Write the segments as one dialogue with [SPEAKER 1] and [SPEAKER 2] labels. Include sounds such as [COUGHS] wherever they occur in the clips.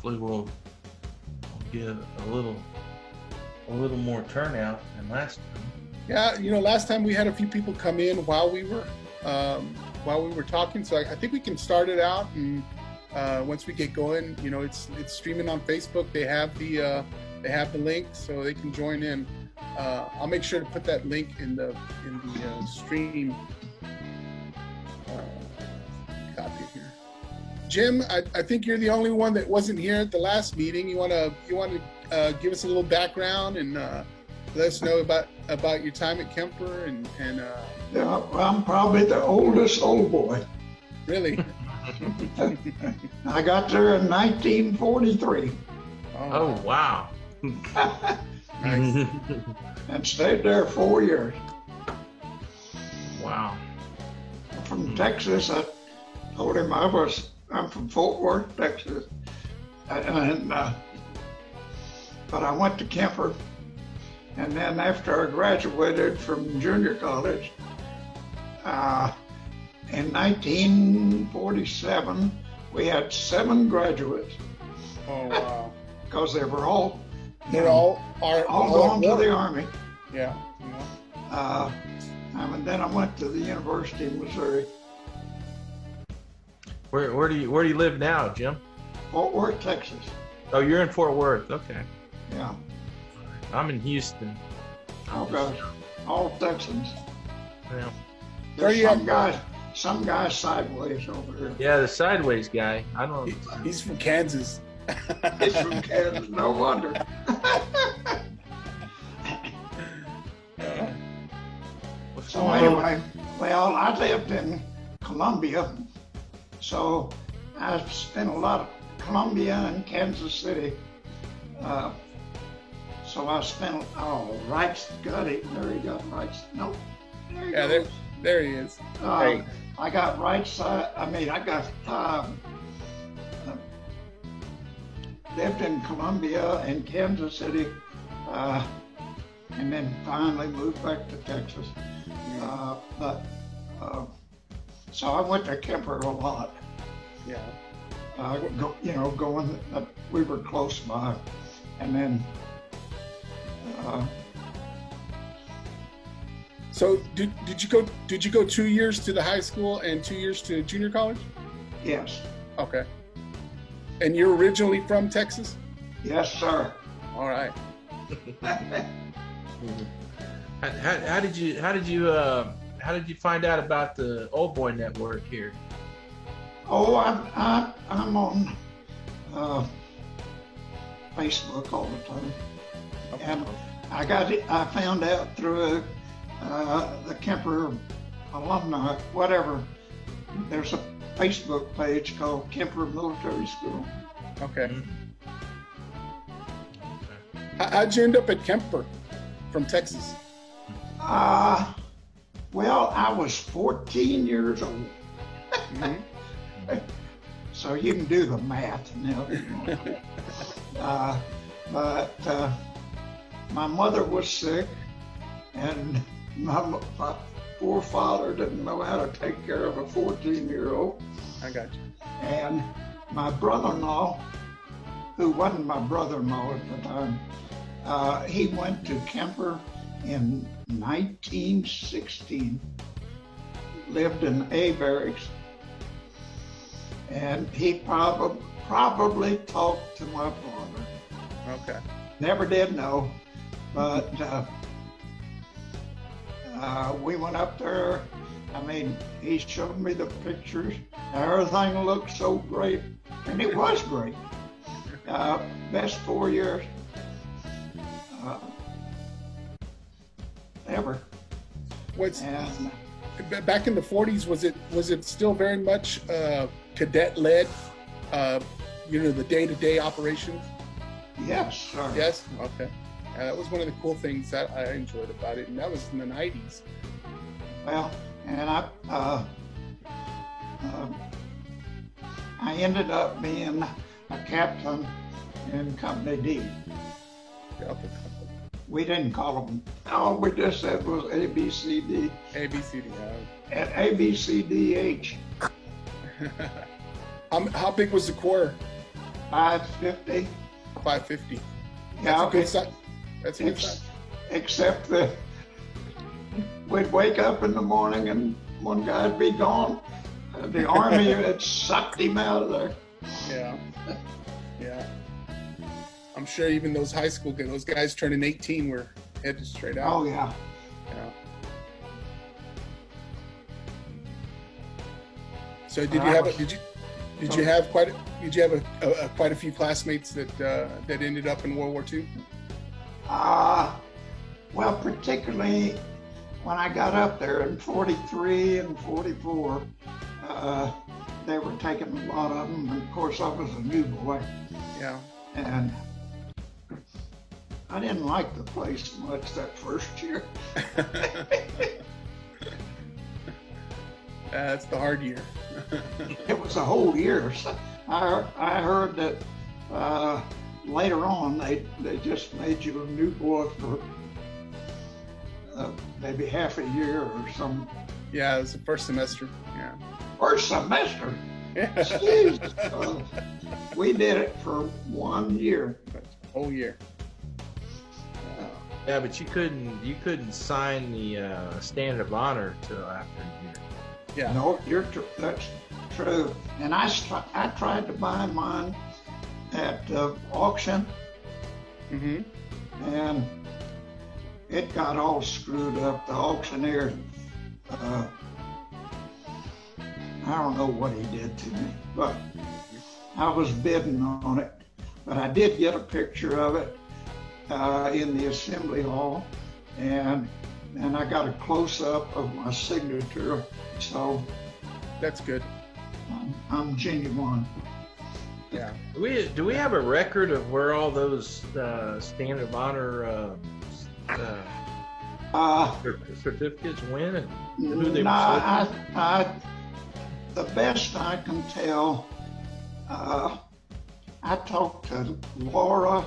[SPEAKER 1] hopefully we'll, get a little a little more turnout than last time.
[SPEAKER 2] Yeah, you know, last time we had a few people come in while we were um, while we were talking, so I, I think we can start it out, and uh, once we get going, you know, it's it's streaming on Facebook. They have the uh, they have the link, so they can join in. Uh, I'll make sure to put that link in the in the uh, stream. Jim, I, I think you're the only one that wasn't here at the last meeting. You wanna you wanna uh, give us a little background and uh, let us know about about your time at Kemper and and uh,
[SPEAKER 3] Yeah, I'm probably the oldest old boy.
[SPEAKER 2] really. [LAUGHS] [LAUGHS]
[SPEAKER 3] I got there in 1943
[SPEAKER 1] Oh wow!
[SPEAKER 2] nice. [LAUGHS]
[SPEAKER 3] and stayed there four years.
[SPEAKER 1] wow!
[SPEAKER 3] From Texas, I told him I was, I'm from Fort Worth, Texas. And, uh, but I went to Kemper. And then after I graduated from junior college, uh, in 1947, we had seven graduates
[SPEAKER 2] Oh [LAUGHS] wow.
[SPEAKER 3] because they were all,
[SPEAKER 2] They're all are
[SPEAKER 3] all
[SPEAKER 2] all
[SPEAKER 3] going to the. Army.
[SPEAKER 2] Yeah. yeah.
[SPEAKER 3] Uh, and then I went to the University of Missouri,
[SPEAKER 1] Where where do you where do you live now, Jim?
[SPEAKER 3] Fort Worth, Texas.
[SPEAKER 1] Oh, you're in Fort Worth. Okay,
[SPEAKER 3] Yeah.
[SPEAKER 1] I'm in Houston.
[SPEAKER 3] Oh gosh, all Texans.
[SPEAKER 1] Yeah,
[SPEAKER 2] Where
[SPEAKER 3] There's
[SPEAKER 2] you
[SPEAKER 3] some
[SPEAKER 2] at?
[SPEAKER 3] guys, some guys sideways over here.
[SPEAKER 1] yeah, the sideways guy. I don't.
[SPEAKER 2] He- he's from Kansas.
[SPEAKER 3] He's from Kansas, no wonder. [LAUGHS] So anyway, well, I lived in Columbia, so I've spent a lot of Columbia and Kansas City. Uh, so I spent, oh, Wright's got it. There he got Wright's. Nope. There he
[SPEAKER 2] Yeah, there,
[SPEAKER 3] goes.
[SPEAKER 2] there he is.
[SPEAKER 3] Uh,
[SPEAKER 2] Hey.
[SPEAKER 3] I got right side. I mean, I got uh, lived in Columbia and Kansas City, uh, and then finally moved back to Texas. Uh, but uh, so I went to Kemper a lot.
[SPEAKER 2] Yeah.
[SPEAKER 3] Uh, go, you know, going. Uh, we were close by, and then. Uh,
[SPEAKER 2] So did, did you go did you go two years to the high school and two years to junior college?
[SPEAKER 3] yes,
[SPEAKER 2] Okay. And you're originally from Texas?
[SPEAKER 3] yes, sir.
[SPEAKER 2] All right. [LAUGHS] [LAUGHS]
[SPEAKER 1] How, how, how did you how did you uh, how did you find out about the Old Boy Network here?
[SPEAKER 3] Oh, I'm, I, I'm on uh, Facebook all the time. And I got it, I found out through uh, the Kemper alumni, whatever. There's a Facebook page called Kemper Military School.
[SPEAKER 2] Okay. How, how'd you end up at Kemper from Texas?
[SPEAKER 3] Uh, well, I was 14 years old,
[SPEAKER 2] Mhm.
[SPEAKER 3] so you can do the math now. uh, but uh, my mother was sick, and my, my poor father didn't know how to take care of a 14 year old.
[SPEAKER 2] I got you.
[SPEAKER 3] And my brother in law, who wasn't my brother in law at the time, uh, he went to Kemper in 1916, lived in A barracks, and he probably probably talked to my father.
[SPEAKER 2] Okay.
[SPEAKER 3] Never did know, but uh, uh, we went up there. I mean, he showed me the pictures. Everything looked so great, and it was great. Uh, best four years ever.
[SPEAKER 2] What's
[SPEAKER 3] And
[SPEAKER 2] back in the 40s? Was it was it still very much uh, cadet led? Uh, you know, the day to day operations.
[SPEAKER 3] yes, sir.
[SPEAKER 2] Yes. Okay. Uh, that was one of the cool things that I enjoyed about it, and that was in the 90s.
[SPEAKER 3] Well, and I, uh, um, I ended up being a captain in Company D.
[SPEAKER 2] Okay.
[SPEAKER 3] We didn't call them. All we just said was A, B, C, D,
[SPEAKER 2] A B C D.
[SPEAKER 3] and A, B, C, D, H. [LAUGHS]
[SPEAKER 2] how, how big was the corps?
[SPEAKER 3] five fifty.
[SPEAKER 2] 550. That's
[SPEAKER 3] Yeah,
[SPEAKER 2] a good That's a good
[SPEAKER 3] ex- except that we'd wake up in the morning and one guy'd be gone. The [LAUGHS] army had sucked him out of there.
[SPEAKER 2] Yeah. Yeah. I'm sure even those high school guys, those guys turning 18 were headed straight out.
[SPEAKER 3] Oh yeah.
[SPEAKER 2] Yeah. So did you have a, did you did you have quite a, did you have a, a, a quite a few classmates that uh, that ended up in World War II?
[SPEAKER 3] Uh, well, particularly when I got up there in 43 and 44, uh, they were taking a lot of them. And of course, I was a new boy,
[SPEAKER 2] Yeah.
[SPEAKER 3] and I didn't like the place much that first year. [LAUGHS] [LAUGHS]
[SPEAKER 2] That's the hard year.
[SPEAKER 3] It was a whole year. So I, I heard that uh, later on they, they just made you a new boy for uh, maybe half a year or some
[SPEAKER 2] yeah, it was the first semester. Yeah.
[SPEAKER 3] first semester. Jeez. Uh, we did it for one year.
[SPEAKER 2] Whole year.
[SPEAKER 1] Yeah, but you couldn't you couldn't sign the uh, standard of honor till after a year.
[SPEAKER 2] Yeah.
[SPEAKER 3] No, you're tr- that's true. And I, str- I tried to buy mine at uh, auction,
[SPEAKER 2] Mm-hmm.
[SPEAKER 3] and it got all screwed up. The auctioneer, uh, I don't know what he did to me, but I was bidding on it. But I did get a picture of it uh, in the assembly hall, and and I got a close up of my signature, so
[SPEAKER 2] That's good.
[SPEAKER 3] I'm, I'm genuine.
[SPEAKER 2] Yeah.
[SPEAKER 1] Do we do we have a record of where all those uh, standard of honor uh, uh,
[SPEAKER 3] Uh,
[SPEAKER 1] certificates went and who they
[SPEAKER 3] No,
[SPEAKER 1] were
[SPEAKER 3] I, I, the best I can tell, uh, I talked to Laura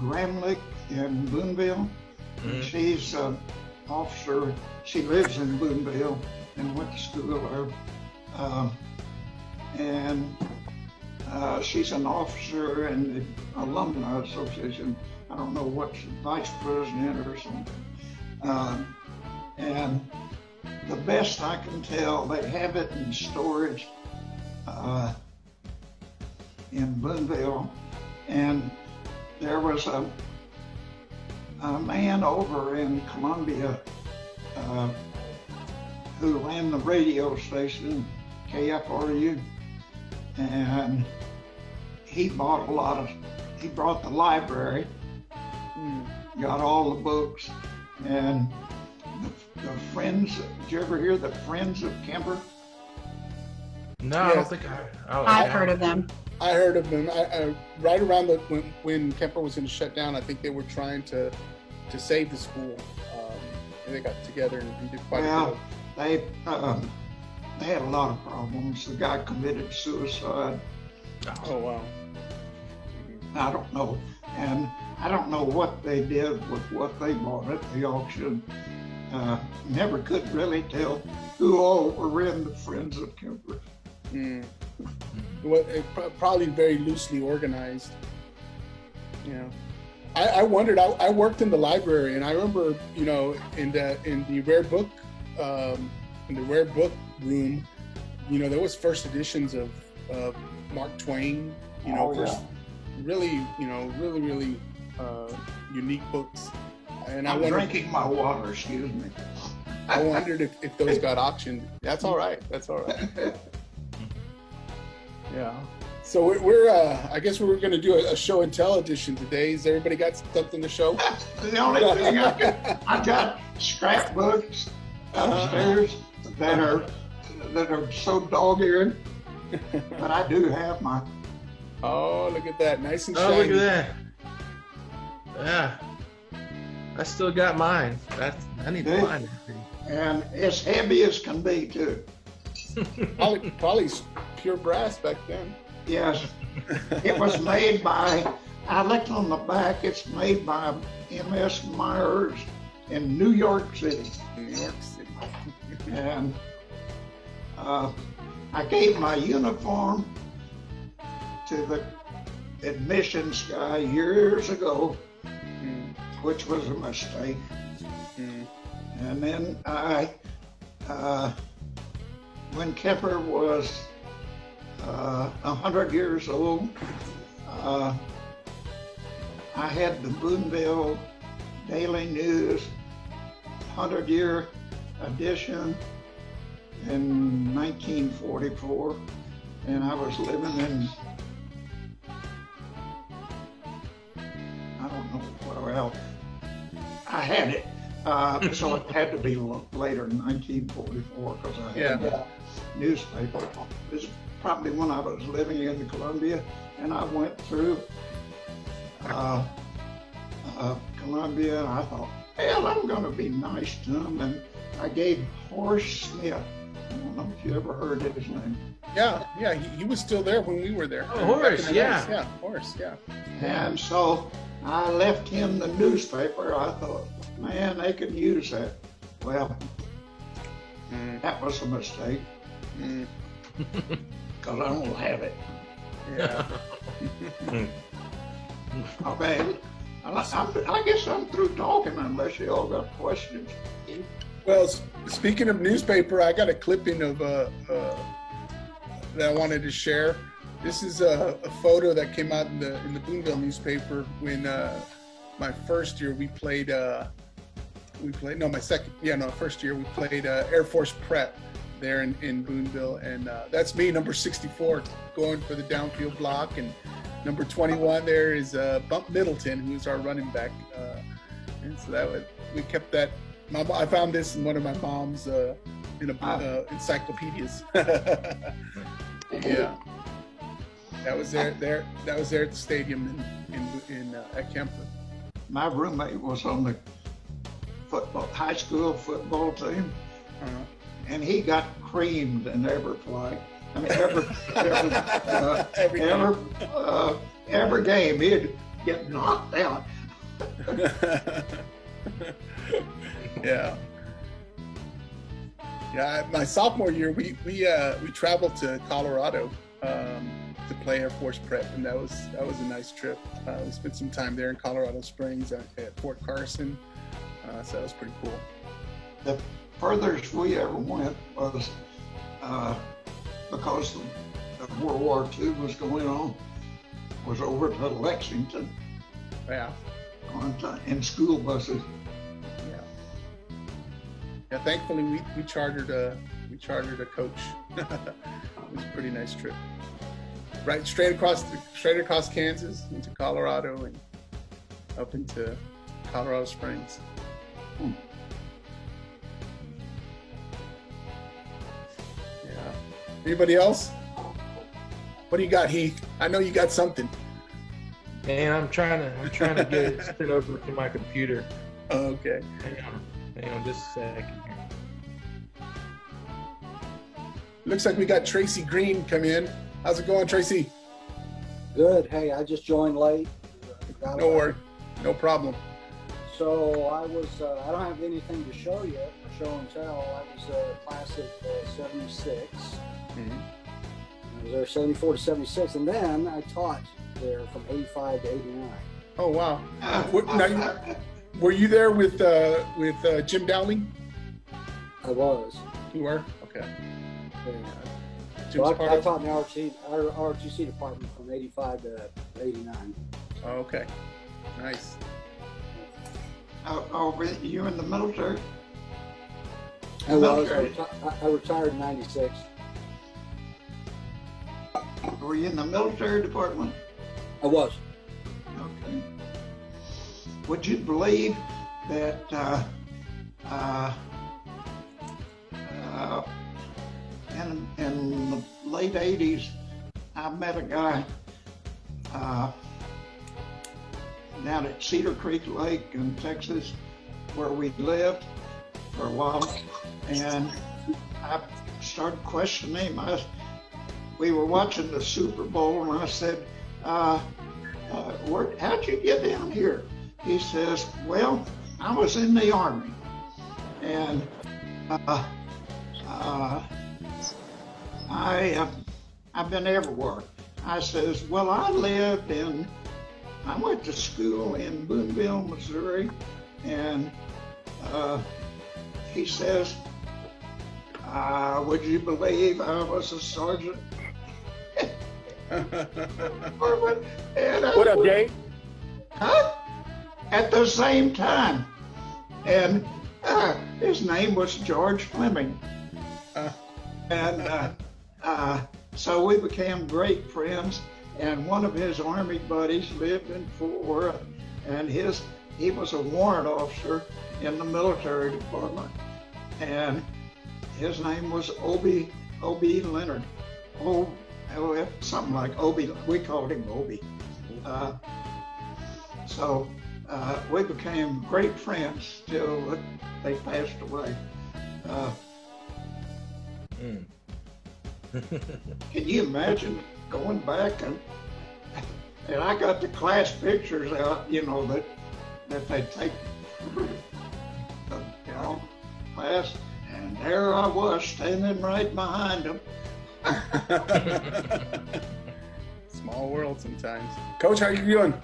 [SPEAKER 3] Gramlich in Boonville.
[SPEAKER 1] Mhm.
[SPEAKER 3] She's an officer. She lives in Boonville and went to school there. Um, and uh, she's an officer in the Alumni Association. I don't know what, vice president or something. Um, and the best I can tell, they have it in storage uh, in Boonville. And there was a, a man over in Columbia uh, who ran the radio station, KFRU, and he bought a lot of, he brought the library,
[SPEAKER 2] Mm.
[SPEAKER 3] got all the books, and the, the Friends, did you ever hear the Friends of Kemper?
[SPEAKER 1] No, I don't
[SPEAKER 2] Yes.
[SPEAKER 1] think I. Oh,
[SPEAKER 4] I've
[SPEAKER 1] yeah.
[SPEAKER 4] heard of them.
[SPEAKER 2] I heard of them. I, I, right around the when, when Kemper was going to shut down, I think they were trying to to save the school. Um, and they got together and, and did quite a
[SPEAKER 3] Well,
[SPEAKER 2] bit.
[SPEAKER 3] They um, they had a lot of problems. The guy committed suicide.
[SPEAKER 2] oh wow.
[SPEAKER 3] I don't know, and I don't know what they did with what they bought at the auction. Uh, never could really tell who all were in the Friends of Kemper.
[SPEAKER 2] Mm. It, probably very loosely organized. Yeah. I, I wondered. I, I worked in the library, and I remember, you know, in the in the rare book, um, in the rare book room, you know, there was first editions of, of Mark Twain. You know,
[SPEAKER 3] Oh,
[SPEAKER 2] first, really, you know, really, really uh, unique books. And I
[SPEAKER 3] I'm
[SPEAKER 2] wondered,
[SPEAKER 3] drinking my water. Excuse me.
[SPEAKER 2] I wondered if, if those got auctioned. [LAUGHS] That's all right. That's all right. [LAUGHS] Yeah. So we're, we're uh, I guess we're going to do a, a show and tell edition today. Has everybody got something to show?
[SPEAKER 3] That's [LAUGHS] the only thing I got. I got scrapbooks upstairs that are that are so dog-eared, but I do have my.
[SPEAKER 2] Oh, look at that. Nice and shiny.
[SPEAKER 1] Oh,
[SPEAKER 2] shiny.
[SPEAKER 1] look at that. Yeah. I still got mine. That's I need to
[SPEAKER 3] Hey.
[SPEAKER 1] find it.
[SPEAKER 3] and as heavy as can be too.
[SPEAKER 2] Probably, probably pure brass back then.
[SPEAKER 3] Yes, it was made by. I looked on the back. It's made by M.S. Myers in New York City,
[SPEAKER 2] New York City.
[SPEAKER 3] and uh, I gave my uniform to the admissions guy years ago,
[SPEAKER 2] Mm,
[SPEAKER 3] which was a mistake.
[SPEAKER 2] mm,
[SPEAKER 3] And then I, uh, when Kemper was uh, a hundred years old, uh, I had the Boonville Daily News hundred year edition in 1944, and I was living in I don't know else. I had it. Uh, so it had to be later in 1944 because I had
[SPEAKER 2] Yeah.
[SPEAKER 3] that newspaper. It was probably when I was living in Columbia, and I went through uh, uh, Columbia, and I thought, hell, I'm going to be nice to them. And I gave Horace Smith. I don't know if you ever heard his name.
[SPEAKER 2] Yeah, yeah. He, he was still there when we were there.
[SPEAKER 1] Oh, Horace,
[SPEAKER 2] Back
[SPEAKER 1] yeah.
[SPEAKER 2] 90s, yeah, Horace, yeah.
[SPEAKER 3] And so I left him the newspaper. I thought, man, they could use that. Well,
[SPEAKER 2] Mm,
[SPEAKER 3] that was a mistake
[SPEAKER 2] mm, [LAUGHS]
[SPEAKER 3] because I don't have it.
[SPEAKER 2] yeah. [LAUGHS]
[SPEAKER 3] Okay. I, I'm, I guess I'm through talking unless you all got questions.
[SPEAKER 2] Well, speaking of newspaper, I got a clipping of uh, uh, that I wanted to share. This is a, a photo that came out in the in the Boonville newspaper when uh, my first year we played. Uh, we played no, my second yeah no first year we played uh, Air Force Prep there in, in Boonville, and uh, that's me, number 64, going for the downfield block, and number 21 there is uh, Bump Middleton, who's our running back, uh, and so that was we kept that my, I found this in one of my mom's uh, in a, uh, encyclopedias. [LAUGHS] [LAUGHS] yeah, that was there. There, that was there at the stadium in in, in uh, at Kemper.
[SPEAKER 3] My roommate was on the football high school football team,
[SPEAKER 2] Uh,
[SPEAKER 3] and he got creamed in every play. I mean, every [LAUGHS] every uh,
[SPEAKER 2] Every game.
[SPEAKER 3] every, uh, every game he'd get knocked out. [LAUGHS]
[SPEAKER 2] yeah. Yeah, my sophomore year, we we uh, we traveled to Colorado um, to play Air Force Prep, and that was that was a nice trip. Uh, we spent some time there in Colorado Springs at, at Fort Carson, uh, so that was pretty cool.
[SPEAKER 3] The furthest we ever went was uh, because World War II was going on. Was over to Lexington
[SPEAKER 2] Yeah,
[SPEAKER 3] on ti- in school buses.
[SPEAKER 2] yeah, yeah. Thankfully, we, we chartered a we chartered a coach. [LAUGHS] it was a pretty nice trip. Right, straight across the, straight across Kansas into Colorado and up into Colorado Springs.
[SPEAKER 3] Hmm.
[SPEAKER 2] Yeah. Anybody else? What do you got, Heath? I know you got something.
[SPEAKER 1] Man, I'm trying to I'm trying to get it sent over to my computer.
[SPEAKER 2] Okay.
[SPEAKER 1] Hang on, hang on, just a second.
[SPEAKER 2] Looks like we got Tracy Green come in. How's it going, Tracy?
[SPEAKER 4] Good. Hey, I just joined late. Got
[SPEAKER 2] No worry. No problem.
[SPEAKER 4] So I was. Uh, I don't have anything to show you. Show and tell. I was uh, class of uh, '76.
[SPEAKER 2] Mhm.
[SPEAKER 4] I was there '74 to '76, and then I taught there from '85 to '89.
[SPEAKER 2] Oh wow. What, now were you there with uh, with uh, Jim Dowling?
[SPEAKER 4] I was.
[SPEAKER 2] You were. Okay.
[SPEAKER 4] Yeah.
[SPEAKER 2] Jim's
[SPEAKER 4] So I, I taught in the RT, our RTC department from '85 to '89.
[SPEAKER 2] Oh, okay. Nice.
[SPEAKER 3] Uh, oh, were you in the military?
[SPEAKER 4] I was. I,
[SPEAKER 3] Military.
[SPEAKER 4] reti- I- I retired in '96.
[SPEAKER 3] Were you in the military department?
[SPEAKER 4] I was.
[SPEAKER 3] Okay. Would you believe that uh, uh, uh, in, in the late 80s, I met a guy uh, down at Cedar Creek Lake in Texas where we lived for a while. And I started questioning him. I, we were watching the Super Bowl, and I said, uh, uh, where, how'd you get down here? He says, well, I was in the army. And uh, uh, I, uh, I've been everywhere. I says, well, I lived in, I went to school in Boonville, Missouri, and uh, he says, uh, would you believe I was a sergeant? [LAUGHS]
[SPEAKER 5] What up, Dave?
[SPEAKER 3] Huh? At the same time. And uh, his name was George Fleming.
[SPEAKER 2] Uh.
[SPEAKER 3] And uh, uh, so we became great friends. And one of his army buddies lived in Fort Worth, and his he was a warrant officer in the military department, and his name was Obie Obie Leonard. Oh, oh, something like Obie. We called him Obie. Uh, so uh, we became great friends till they passed away. Uh,
[SPEAKER 1] Mm. [LAUGHS]
[SPEAKER 3] can you imagine going back and and I got the class pictures out, you know, that that they take [LAUGHS] the you know, class, and there I was standing right behind them. [LAUGHS]
[SPEAKER 2] Small world sometimes. Coach, how you doing?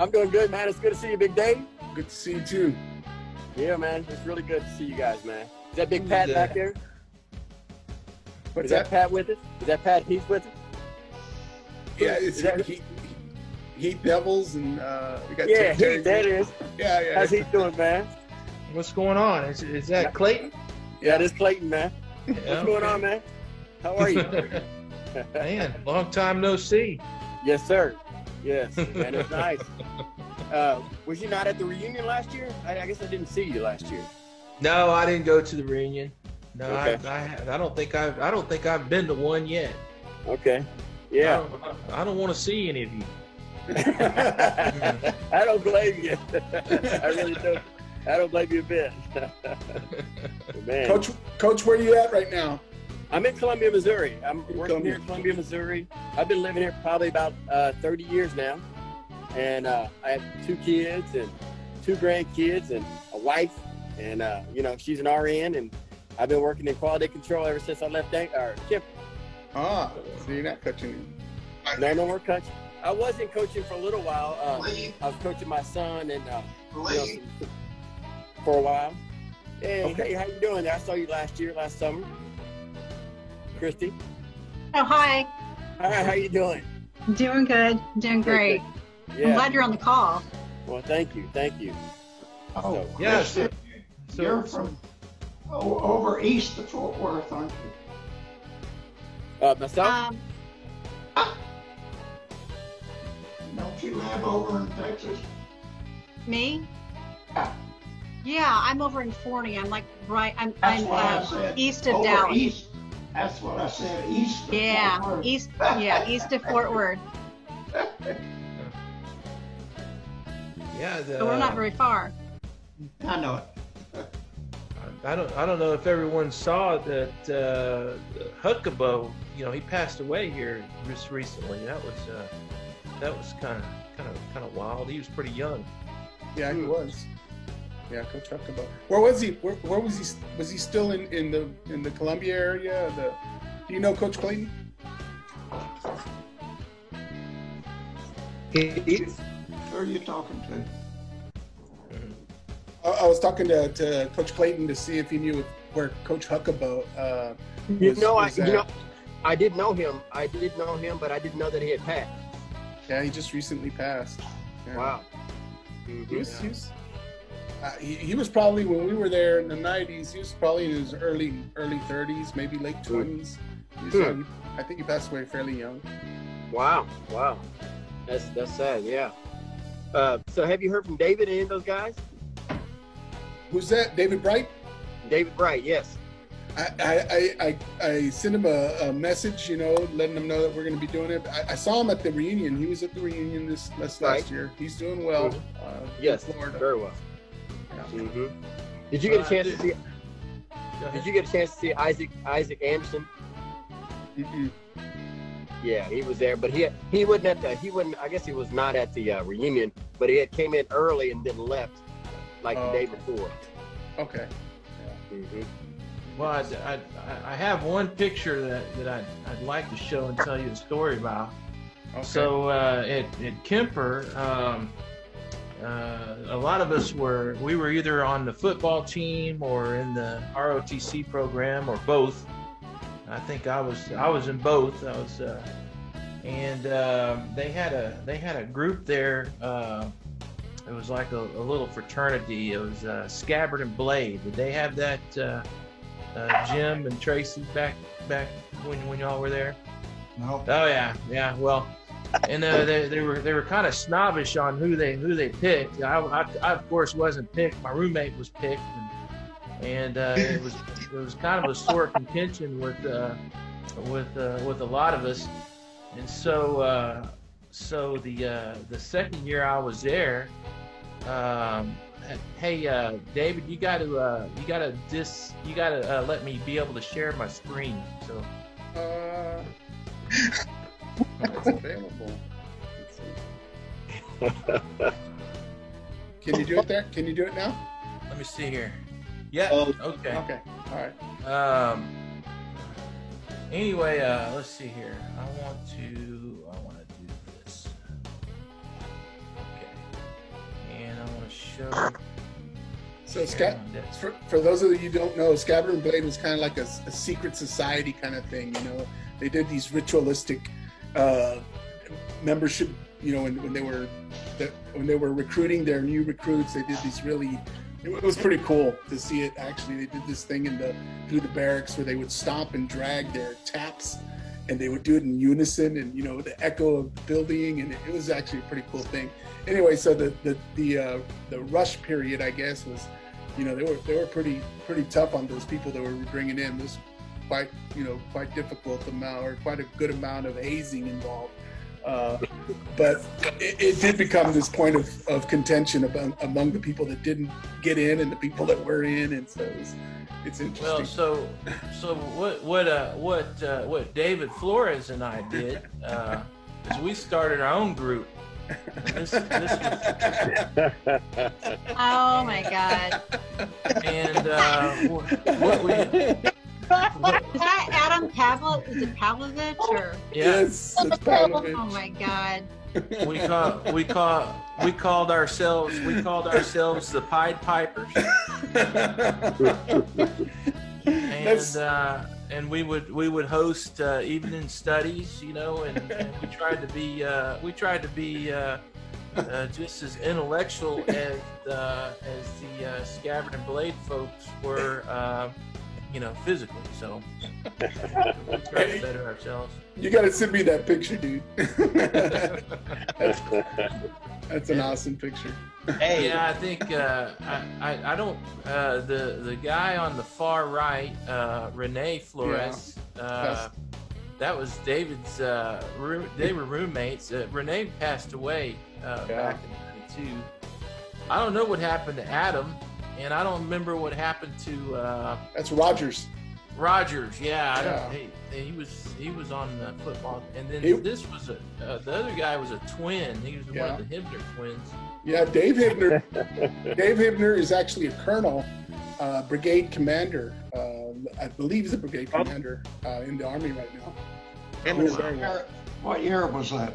[SPEAKER 5] I'm doing good, man. It's good to see you, Big Dave.
[SPEAKER 2] Good to see you too.
[SPEAKER 5] Yeah, man. It's really good to see you guys, man. Is that Big Pat
[SPEAKER 1] that?
[SPEAKER 5] back there?
[SPEAKER 2] What's
[SPEAKER 5] Is that
[SPEAKER 2] that?
[SPEAKER 5] Pat with us? Is that Pat Heath with us?
[SPEAKER 2] Yeah, it's
[SPEAKER 5] that-
[SPEAKER 2] Heat, Heat Devils, and uh, we got
[SPEAKER 5] Yeah,
[SPEAKER 2] Terry-
[SPEAKER 5] Heath, that is.
[SPEAKER 2] Yeah, yeah.
[SPEAKER 5] How's Heath doing, man?
[SPEAKER 1] What's going on? Is, is that Clayton?
[SPEAKER 5] Yeah, this Clayton, man.
[SPEAKER 1] Yeah,
[SPEAKER 5] What's going on, man? How are you? [LAUGHS]
[SPEAKER 1] Man, long time no see.
[SPEAKER 5] yes, sir. Yes, man, it's nice. [LAUGHS] Uh, was you not at the reunion last year? I, I guess I didn't see you last year.
[SPEAKER 1] No, I didn't go to the reunion. No,
[SPEAKER 5] Okay.
[SPEAKER 1] I, I, I don't think I've, I don't think I've been to one yet.
[SPEAKER 5] Okay.
[SPEAKER 1] I
[SPEAKER 5] Yeah.
[SPEAKER 1] don't, I don't want to see any of you. [LAUGHS]
[SPEAKER 5] I don't blame you. I really don't. I don't blame you a bit. Man,
[SPEAKER 2] Coach, Coach, where you at right now?
[SPEAKER 5] I'm in Columbia, Missouri. I'm working
[SPEAKER 2] Columbia.
[SPEAKER 5] here in Columbia, Missouri. I've been living here probably about uh, 30 years now, and uh, I have two kids and two grandkids and a wife, and uh, you know she's an RN, and I've been working in quality control ever since I left. Dan- or Chip,
[SPEAKER 2] Ah, so you're not coaching.
[SPEAKER 5] no, no more coaching. I was in coaching for a little while. Uh, I was coaching my son and uh, you know, for a while. Hey,
[SPEAKER 2] Okay.
[SPEAKER 5] hey, how you doing? I saw you last year, last summer. Christy,
[SPEAKER 6] Oh, hi.
[SPEAKER 5] hi, how you doing?
[SPEAKER 6] Doing good. Doing great. I'm glad you're on the call.
[SPEAKER 5] Well, thank you, thank you.
[SPEAKER 3] oh,
[SPEAKER 1] Yes.
[SPEAKER 3] Chris,
[SPEAKER 1] So,
[SPEAKER 3] you're from oh, over east of Fort Worth, aren't you?
[SPEAKER 5] Uh, myself?
[SPEAKER 6] Um,
[SPEAKER 3] Don't you live over in Texas?
[SPEAKER 6] me?
[SPEAKER 3] Yeah.
[SPEAKER 6] Yeah, I'm over in Forney. I'm like right. I'm, I'm uh, east of
[SPEAKER 3] over
[SPEAKER 6] Dallas.
[SPEAKER 3] East. That's what I said. East. Of
[SPEAKER 6] Yeah,
[SPEAKER 3] Fort Worth.
[SPEAKER 6] east. Yeah, east of Fort Worth. [LAUGHS]
[SPEAKER 1] yeah, the,
[SPEAKER 6] So we're not very far.
[SPEAKER 3] I know it.
[SPEAKER 1] I don't, I don't know if everyone saw that uh, Huckabee, you know, he passed away here just recently. That was, uh, that was kind of, kind of, kind of wild. He was pretty young.
[SPEAKER 2] Yeah, he was. Yeah, Coach Huckabee. Where was he? Where, where was he? Was he still in, in the in the Columbia area? The Do you know Coach Clayton?
[SPEAKER 3] Who are you talking to?
[SPEAKER 2] I, I was talking to, to Coach Clayton to see if he knew where Coach Huckabee. Uh,
[SPEAKER 5] you
[SPEAKER 2] was-
[SPEAKER 5] know, I,
[SPEAKER 2] was
[SPEAKER 5] you know, I did know him. I did know him, but I didn't know that he had passed.
[SPEAKER 2] yeah, he just recently passed. Yeah.
[SPEAKER 5] Wow.
[SPEAKER 2] He was, he, was he, he was probably when we were there in the '90s. He was probably in his early early 30s, maybe late 20s. He
[SPEAKER 5] Hmm.
[SPEAKER 2] I think he passed away fairly young.
[SPEAKER 5] Wow. Wow. That's that's sad. Yeah. Uh, so, have you heard from David and any of those guys?
[SPEAKER 2] Who's that? David Bright?
[SPEAKER 5] David Bright. Yes.
[SPEAKER 2] I, I, I, I, sent him a, a message, you know, letting him know that we're going to be doing it. I, I saw him at the reunion. He was at the reunion this, this
[SPEAKER 5] Right.
[SPEAKER 2] last year. He's doing well.
[SPEAKER 5] Mhm.
[SPEAKER 2] Uh,
[SPEAKER 5] Yes.
[SPEAKER 2] in Florida.
[SPEAKER 5] Very well.
[SPEAKER 2] Yeah.
[SPEAKER 5] hmm Did you get a
[SPEAKER 1] Uh,
[SPEAKER 5] chance to see? Did you get a chance to see Isaac Isaac Anderson?
[SPEAKER 2] Mm-mm.
[SPEAKER 5] Yeah, he was there, but he he wasn't at the he wasn't. I guess he was not at the uh, reunion, but he had came in early and then left like
[SPEAKER 2] Oh,
[SPEAKER 5] the day
[SPEAKER 2] okay.
[SPEAKER 5] before.
[SPEAKER 2] Okay.
[SPEAKER 5] hmm
[SPEAKER 1] Well, I, I, I have one picture that, that I'd, I'd like to show and tell you a story about.
[SPEAKER 2] Okay.
[SPEAKER 1] So uh, at, at Kemper, um, uh, a lot of us were we were either on the football team or in the ROTC program or both. I think I was I was in both. I was, uh, and um, they had a they had a group there. Uh, it was like a, a little fraternity. It was uh, Scabbard and Blade. Did they have that? Uh, uh, Jim and Tracy back back when when y'all were there.
[SPEAKER 3] No.
[SPEAKER 1] Oh yeah, yeah. Well, and uh, they, they were they were kind of snobbish on who they who they picked. I, I, I of course wasn't picked. My roommate was picked, and, and uh, it was it was kind of a sore contention with uh, with uh, with a lot of us. And so uh, so the uh, the second year I was there, um, hey David, you got to you got to dis you got to let me be able to share my screen. So. [LAUGHS]
[SPEAKER 2] It's available. Let's. Can you do it there? Can you do it now?
[SPEAKER 1] Let me see here. Yeah.
[SPEAKER 5] Oh.
[SPEAKER 1] okay.
[SPEAKER 2] Okay. All right.
[SPEAKER 1] Um. Anyway, uh, let's see here. I want to. I want to do this. Okay. And I want to show.
[SPEAKER 2] So,
[SPEAKER 1] share
[SPEAKER 2] Sca- for, for those of you who don't know, Scabbard and Blade was kind of like a, a secret society kind of thing. You know, they did these ritualistic uh, membership. You know, when, when they were the, when they were recruiting their new recruits, they did these really. It was pretty cool to see it. Actually, they did this thing in the through the barracks where they would stop and drag their taps, and they would do it in unison, and you know the echo of the building, and it, was actually a pretty cool thing. Anyway, so the the the uh, the rush period, I guess, was you know they were they were pretty pretty tough on those people that were bringing in. Was quite you know quite difficult amount or quite a good amount of hazing involved. Uh, but it, it did become this point of, of contention among, among the people that didn't get in and the people that were in, and so it was, it's interesting.
[SPEAKER 1] Well, so so what what uh what uh, what David Flores and I did uh, is we started our own group. This, this was, [LAUGHS]
[SPEAKER 6] Oh my god.
[SPEAKER 1] and uh, what we
[SPEAKER 6] Is that Adam Pavlo? Is it Pavlovich or?
[SPEAKER 2] Yes, it's Pavlovich.
[SPEAKER 6] Oh my god.
[SPEAKER 1] we call we call we called ourselves we called ourselves the Pied Pipers, and uh, and we would we would host uh, evening studies, you know, and, and we tried to be uh, we tried to be uh, uh, just as intellectual as uh, as the uh, Scabbard and Blade folks were, uh, you know, physically. So [LAUGHS] we tried to better ourselves.
[SPEAKER 2] You gotta send me that picture, dude. [LAUGHS] that's, that's an awesome picture.
[SPEAKER 5] Hey,
[SPEAKER 1] Yeah, I think uh, I, I I don't uh, the the guy on the far right, uh, Rene Flores. Uh, that was David's. Uh, room, they were roommates. Uh, Rene passed away uh,
[SPEAKER 2] Yeah.
[SPEAKER 1] back in '92. I don't know what happened to Adam, and I don't remember what happened to uh,
[SPEAKER 2] That's Rogers.
[SPEAKER 1] Rogers. Yeah, I don't,
[SPEAKER 2] Yeah.
[SPEAKER 1] he, he was he was on the football, and then
[SPEAKER 2] He-
[SPEAKER 1] this was a uh, the other guy was a twin. He was one of the Hibner twins.
[SPEAKER 2] Yeah, Dave Hibner. [LAUGHS] Dave Hibner is actually a colonel, uh, brigade commander. Uh, I believe he's a brigade commander uh, in the army right now.
[SPEAKER 5] him
[SPEAKER 2] Cool.
[SPEAKER 5] and Sherwood.
[SPEAKER 3] Year- What year was that?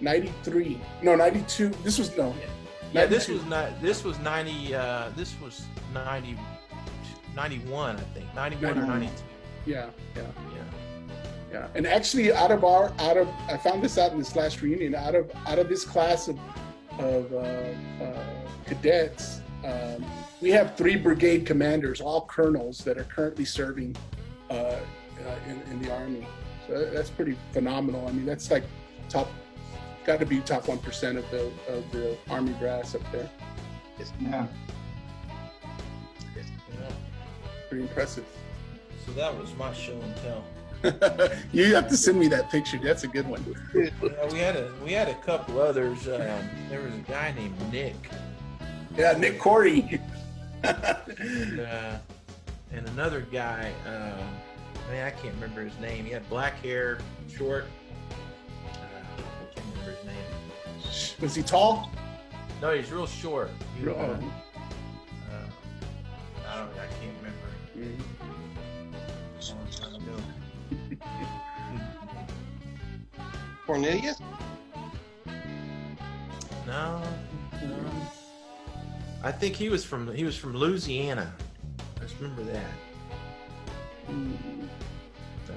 [SPEAKER 2] 93. No, 92. This was no.
[SPEAKER 1] Yeah, this was not. This was ninety. Uh, this was 90, 91, I think. Ninety-one or ninety-two.
[SPEAKER 2] Yeah, yeah,
[SPEAKER 1] Yeah.
[SPEAKER 2] yeah. And actually, out of our, out of, I found this out in this last reunion. Out of, out of this class of, of uh, uh, cadets, um, we have three brigade commanders, all colonels that are currently serving uh, uh, in, in the army. So that's pretty phenomenal. I mean, that's like top, got to be top one percent of the of the army brass up there.
[SPEAKER 3] Yeah.
[SPEAKER 1] yeah.
[SPEAKER 2] Pretty impressive.
[SPEAKER 1] So that was my show and tell. [LAUGHS]
[SPEAKER 2] you have to send me that picture. That's a good one.
[SPEAKER 1] Yeah, we had a we had a couple others. Um, there was a guy named Nick,
[SPEAKER 2] Yeah, Nick Corey. [LAUGHS]
[SPEAKER 1] and, uh, and another guy. Um, I mean, I can't remember his name. He had black hair, short. Name.
[SPEAKER 2] Was he tall?
[SPEAKER 1] No, he's real short. He,
[SPEAKER 2] Real-
[SPEAKER 1] uh, uh, I don't. I can't remember.
[SPEAKER 2] Mhm. [LAUGHS]
[SPEAKER 1] Long.
[SPEAKER 7] Cornelius?
[SPEAKER 1] No, no. I think he was from he was from Louisiana. I just remember that. So,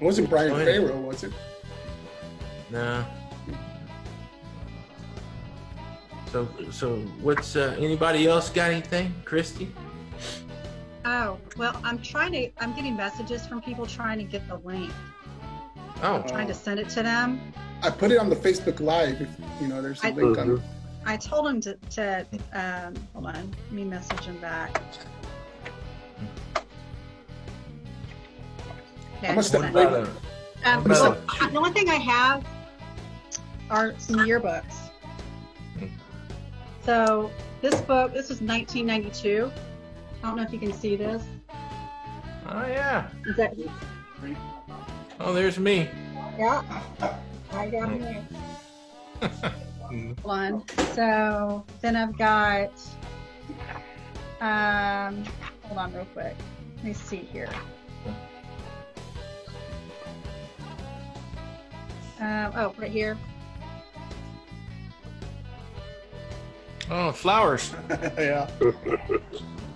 [SPEAKER 2] It wasn't Brian. Farrow, was it?
[SPEAKER 1] No. So so what's uh, anybody else got anything? Christy?
[SPEAKER 6] Oh, well, I'm trying to, I'm getting messages from people trying to get the link,
[SPEAKER 1] Oh,
[SPEAKER 6] trying to send it to them.
[SPEAKER 2] I put it on the Facebook Live. If you know, there's a
[SPEAKER 6] I-
[SPEAKER 2] link on.
[SPEAKER 6] I told them to, to um, hold on, let me message him back. Okay,
[SPEAKER 2] I must have
[SPEAKER 6] sent
[SPEAKER 1] what
[SPEAKER 6] it.
[SPEAKER 1] about a,
[SPEAKER 6] Um,
[SPEAKER 1] What
[SPEAKER 6] so, uh, the only thing I have are some yearbooks. So this book, this was 1992. I don't know if you can see this.
[SPEAKER 1] oh yeah.
[SPEAKER 6] Is that you?
[SPEAKER 1] Oh, there's me.
[SPEAKER 6] yeah? I got me. [LAUGHS] One. So then I've got. Um, hold on, real quick. Let me see here. Um, oh, right here.
[SPEAKER 1] Oh, flowers. [LAUGHS]
[SPEAKER 2] yeah.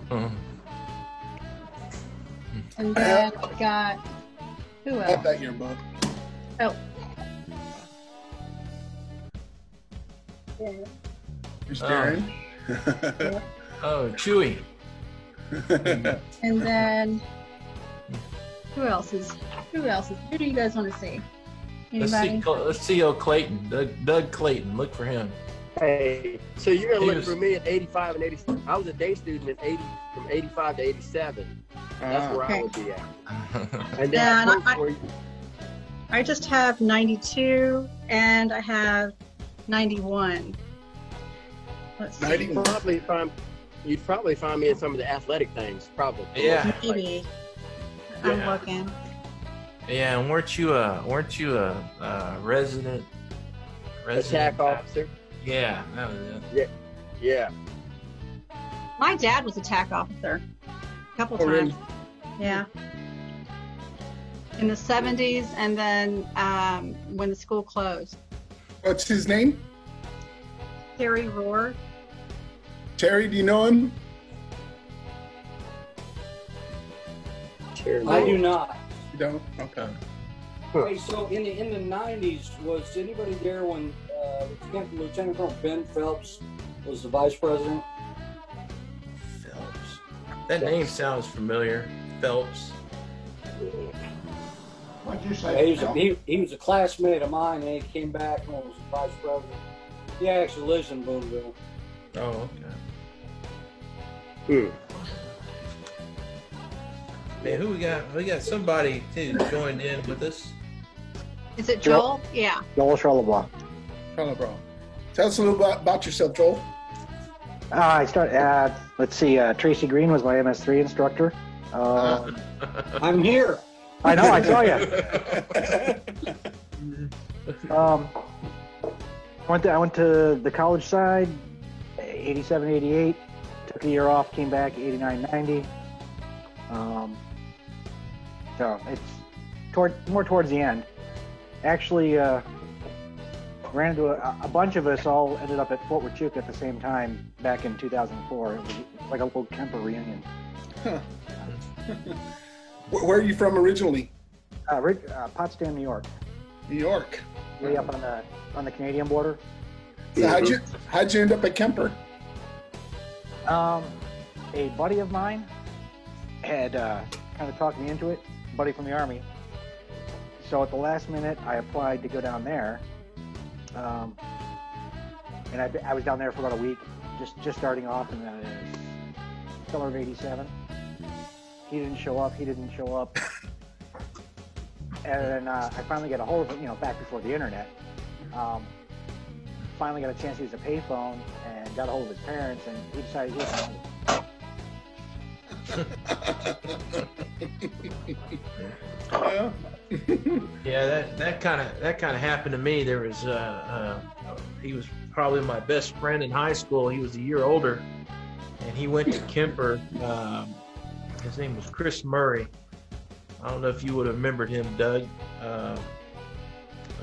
[SPEAKER 1] Oh.
[SPEAKER 6] And then I've got. Who
[SPEAKER 2] I have
[SPEAKER 6] else?
[SPEAKER 2] that yearbook.
[SPEAKER 6] Oh,
[SPEAKER 2] There's
[SPEAKER 1] Oh.
[SPEAKER 2] Darren.
[SPEAKER 1] Oh, Chewy. [LAUGHS]
[SPEAKER 6] and then who else is? Who else is? Who do you guys want to see?
[SPEAKER 1] Let's see. Let's see. Oh, Clayton. Doug, Doug Clayton. Look for him.
[SPEAKER 5] Hey, so you're gonna
[SPEAKER 1] He
[SPEAKER 5] look
[SPEAKER 1] was-
[SPEAKER 5] for me at 85 and 80. I was a day student in 80 from 85 to 87. That's
[SPEAKER 2] Ah.
[SPEAKER 5] where
[SPEAKER 6] Okay.
[SPEAKER 5] I would be at. [LAUGHS] And
[SPEAKER 6] Yeah,
[SPEAKER 5] then
[SPEAKER 6] and I-
[SPEAKER 5] where-
[SPEAKER 6] I just have 92 and I have 91. Let's see.
[SPEAKER 5] you'd probably find you'd probably find me in some of the athletic things, probably.
[SPEAKER 1] Yeah.
[SPEAKER 6] Maybe. I'm
[SPEAKER 1] Yeah.
[SPEAKER 6] looking.
[SPEAKER 1] Yeah, and weren't you a weren't you a, a resident? resident
[SPEAKER 5] Attack officer.
[SPEAKER 1] Yeah, that was it.
[SPEAKER 5] Yeah.
[SPEAKER 6] My dad was a TAC officer a couple
[SPEAKER 5] Oh, really?
[SPEAKER 6] times. Yeah. In the 70s and then um, when the school closed.
[SPEAKER 2] What's his name?
[SPEAKER 6] Terry Rohr.
[SPEAKER 2] Terry, do you know him?
[SPEAKER 5] Sure.
[SPEAKER 4] I do not.
[SPEAKER 2] You don't? Okay.
[SPEAKER 4] Hey, so in the in the '90s, was anybody there when uh, Lieutenant, Lieutenant Colonel Ben Phelps was the vice president?
[SPEAKER 1] Phelps. That name sounds familiar. Phelps.
[SPEAKER 3] What'd you
[SPEAKER 4] Yeah,
[SPEAKER 3] say?
[SPEAKER 4] he was a, he, he was a classmate of mine, and he came back and was the vice president. He actually lives in Boonville.
[SPEAKER 1] Oh, okay.
[SPEAKER 5] Hmm.
[SPEAKER 1] Man, who we got? We got somebody too joined in with us.
[SPEAKER 6] Is it
[SPEAKER 8] Joel?
[SPEAKER 6] Joel? Yeah.
[SPEAKER 8] Joel Charlebois.
[SPEAKER 2] Hello, bro. Tell us a little bit about yourself, Joel.
[SPEAKER 8] Uh, I started. Uh, let's see. Uh, Tracy Green was my MS3 instructor. Uh, [LAUGHS]
[SPEAKER 4] I'm here.
[SPEAKER 8] I know. I saw you. [LAUGHS] Um, I went to I went to the college side, 87, 88. Took a year off. Came back 89, 90. Um, so it's toward more towards the end. Actually, uh, ran into a, a bunch of us all ended up at Fort Huachuca at the same time back in 2004. It was like a little Kemper reunion.
[SPEAKER 2] Where, where are you from originally?
[SPEAKER 8] Uh, uh, Potsdam, New York,
[SPEAKER 2] New York.
[SPEAKER 8] way up on the on the Canadian border.
[SPEAKER 2] So how'd you how'd you end up at Kemper?
[SPEAKER 8] Um, a buddy of mine had uh, kind of talked me into it. A buddy from the army. So at the last minute, I applied to go down there. Um, and I, I was down there for about a week, just just starting off in the summer of '87. He didn't show up. He didn't show up. And then uh, I finally got a hold of him, you know, back before the internet. Um, finally got a chance to use a payphone and got a hold of his parents, and he decided he was. [LAUGHS] [LAUGHS]
[SPEAKER 2] Yeah,
[SPEAKER 1] that that kind of that kind of happened to me. There was uh, uh, he was probably my best friend in high school. He was a year older, and he went to [LAUGHS] Kemper. Um, his name was Chris Murray. I don't know if you would have remembered him, Doug. Uh,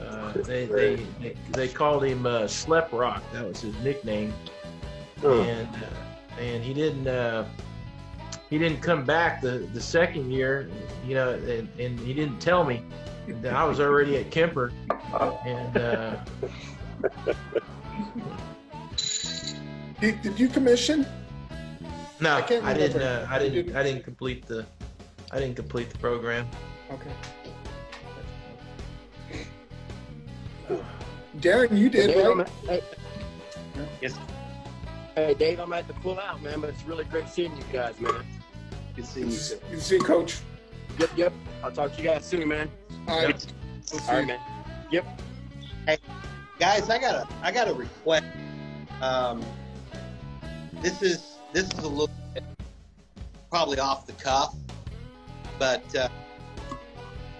[SPEAKER 1] uh, they, they they they called him uh, Slep Rock. That was his nickname,
[SPEAKER 5] Oh.
[SPEAKER 1] and uh, and he didn't uh, he didn't come back the the second year, you know, and, and he didn't tell me that I was already at Kemper, and uh,
[SPEAKER 2] Did, did you commission?
[SPEAKER 1] no,
[SPEAKER 2] I
[SPEAKER 1] I didn't uh, I didn't
[SPEAKER 2] didn't?
[SPEAKER 1] I didn't complete the I didn't complete the program.
[SPEAKER 2] Okay. Darren, you did,
[SPEAKER 5] Dave,
[SPEAKER 2] right?
[SPEAKER 5] at- hey,
[SPEAKER 7] Yes.
[SPEAKER 5] hey, Dave, I'm at the pull out, man, but it's really great seeing you guys, man.
[SPEAKER 7] Good seeing you. too.
[SPEAKER 2] You see, Coach.
[SPEAKER 5] Yep, yep. I'll talk to you guys soon, man.
[SPEAKER 2] All right. We'll see
[SPEAKER 5] All right,
[SPEAKER 2] you.
[SPEAKER 5] man.
[SPEAKER 7] guys i got a i got a request um this is this is a little bit probably off the cuff but uh,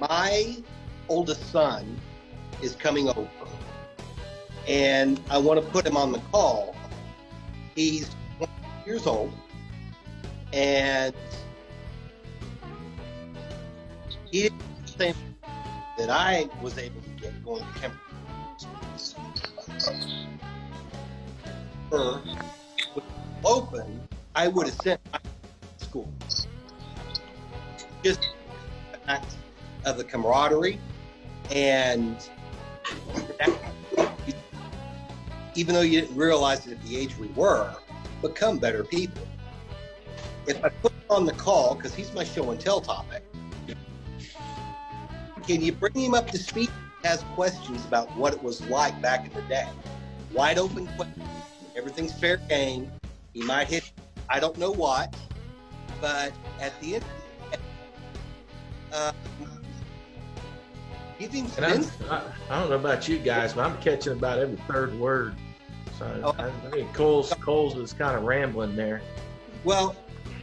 [SPEAKER 7] my oldest son is coming over and i want to put him on the call he's 20 years old and he didn't same that i was able to get going to Kemper open, I would have sent my school. Just of the camaraderie and even though you didn't realize it at the age we were, become better people. If I put on the call, because he's my show and tell topic, can you bring him up to speed? Has questions about what it was like back in the day. Wide open question. Everything's fair game. He might hit, I don't know what, but at the end, uh, give him
[SPEAKER 1] I, I don't know about you guys, but I'm catching about every third word. So
[SPEAKER 7] Oh.
[SPEAKER 1] I, I think Coles Coles was kind of rambling there.
[SPEAKER 7] Well,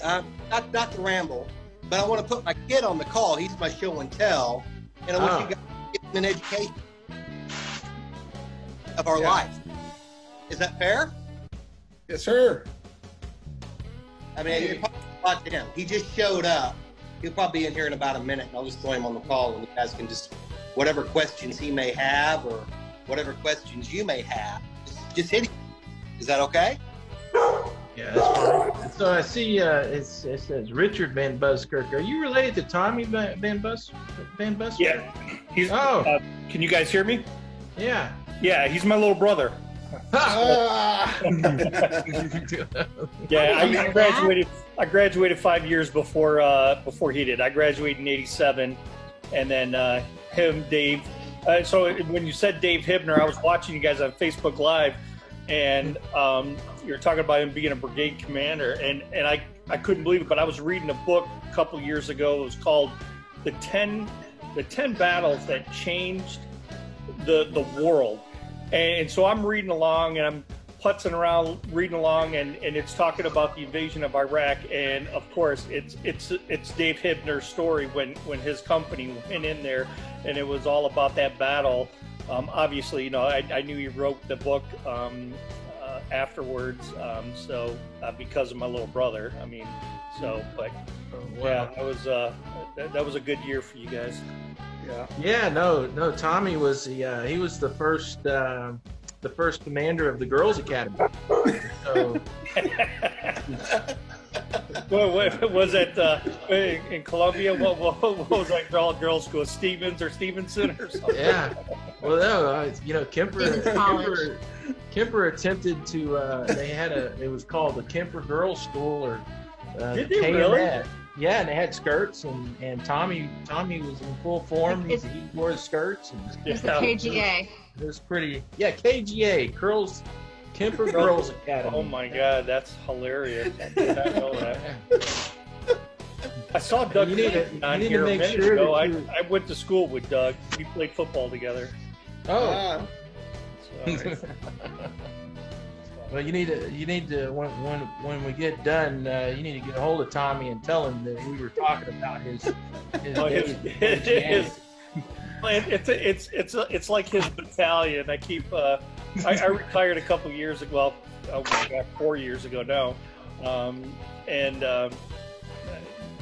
[SPEAKER 7] uh, not not to ramble, but I want to put my kid on the call. He's my show and tell, and I want
[SPEAKER 1] Ah.
[SPEAKER 7] you guys to get an education of our
[SPEAKER 2] Yeah.
[SPEAKER 7] life. Is that fair?
[SPEAKER 2] Yes, sir.
[SPEAKER 7] I mean, you probably watch him. He just showed up. He'll probably be in here in about a minute, and I'll just throw him on the call, and you guys can just whatever questions he may have or whatever questions you may have, just, just hit him. Is that okay?
[SPEAKER 1] Yeah, that's fine. So I see uh, it's, it says Richard Van Buskirk. Are you related to Tommy Van, Van Bus Van Buskirk?
[SPEAKER 9] Yeah, he's.
[SPEAKER 1] Oh.
[SPEAKER 9] Uh, can you guys hear me?
[SPEAKER 1] Yeah.
[SPEAKER 9] Yeah, he's my little brother.
[SPEAKER 2] Ah. [LAUGHS]
[SPEAKER 9] Yeah,
[SPEAKER 6] I [LAUGHS]
[SPEAKER 9] graduated. I graduated five years before uh, before he did. I graduated in '87, and then uh, him, Dave. Uh, so when you said Dave Hibner, I was watching you guys on Facebook Live, and um, you're talking about him being a brigade commander, and and I I couldn't believe it. But I was reading a book a couple years ago. It was called the ten the ten battles that changed the the world, and so I'm reading along, and I'm putzing around reading along and, and it's talking about the invasion of Iraq and of course it's it's it's Dave Hibner's story when when his company went in there and it was all about that battle um, obviously you know I, I knew he wrote the book um, uh, afterwards um, so uh, because of my little brother I mean so but yeah
[SPEAKER 1] Wow.
[SPEAKER 9] that was uh that, that was a good year for you guys
[SPEAKER 2] yeah.
[SPEAKER 1] Yeah, no, no. Tommy was the uh, he was the first uh, the first commander of the Girls Academy. [LAUGHS] So [LAUGHS]
[SPEAKER 9] what, what was it uh, in Columbia? What, what, what was that all girls school? Stevens or Stevenson or something?
[SPEAKER 1] yeah, well, no, uh, you know, Kemper, Kemper, Kemper attempted to. Uh, they had a. It was called the Kemper Girls School or. Uh,
[SPEAKER 9] Did they really?
[SPEAKER 1] Yeah, and they had skirts, and, and Tommy Tommy was in full form. He,
[SPEAKER 6] It's-
[SPEAKER 1] he wore the skirts, and
[SPEAKER 6] It's the
[SPEAKER 9] Yeah.
[SPEAKER 6] KGA.
[SPEAKER 1] it was pretty. Yeah, KGA Girls Kemper Girls Academy.
[SPEAKER 9] Oh my God, that's hilarious! I did not know that. I saw Doug
[SPEAKER 1] You need to-
[SPEAKER 9] Clinton on
[SPEAKER 1] you need to
[SPEAKER 9] here a
[SPEAKER 1] make
[SPEAKER 9] minute
[SPEAKER 1] sure
[SPEAKER 9] ago. I, I went to school with Doug. We played football together.
[SPEAKER 1] Oh.
[SPEAKER 9] So,
[SPEAKER 1] well, you need to you need to when when when we get done, uh, you need to get a hold of Tommy and tell him that we were talking about his his.
[SPEAKER 9] Oh,
[SPEAKER 1] days
[SPEAKER 9] his-
[SPEAKER 1] at
[SPEAKER 9] his- [LAUGHS]
[SPEAKER 1] KGA.
[SPEAKER 9] It- it's it's it's it's like his battalion. I keep. Uh, I, I retired a couple years ago. Well, oh four years ago now, um, and um,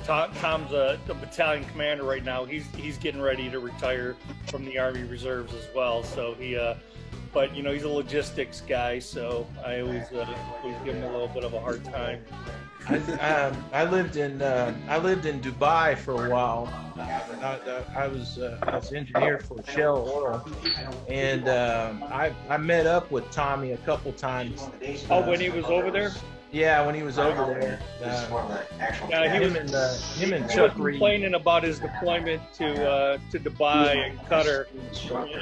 [SPEAKER 9] Tom, Tom's a, a battalion commander right now. He's he's getting ready to retire from the Army Reserves as well. So he, uh, but you know, he's a logistics guy. So I always uh, always give him a little bit of a hard time.
[SPEAKER 1] I, um, I lived in uh, I lived in Dubai for a while. I, I, I was uh, I was engineer for Shell Oil, and um, I I met up with Tommy a couple times.
[SPEAKER 9] Oh, when he was over there?
[SPEAKER 1] Yeah, when he was over there. Uh,
[SPEAKER 9] Yeah, he
[SPEAKER 1] him
[SPEAKER 9] was.
[SPEAKER 1] and uh, him and
[SPEAKER 9] He was
[SPEAKER 1] Chuck Reed.
[SPEAKER 9] complaining about his deployment to uh, to Dubai and Qatar,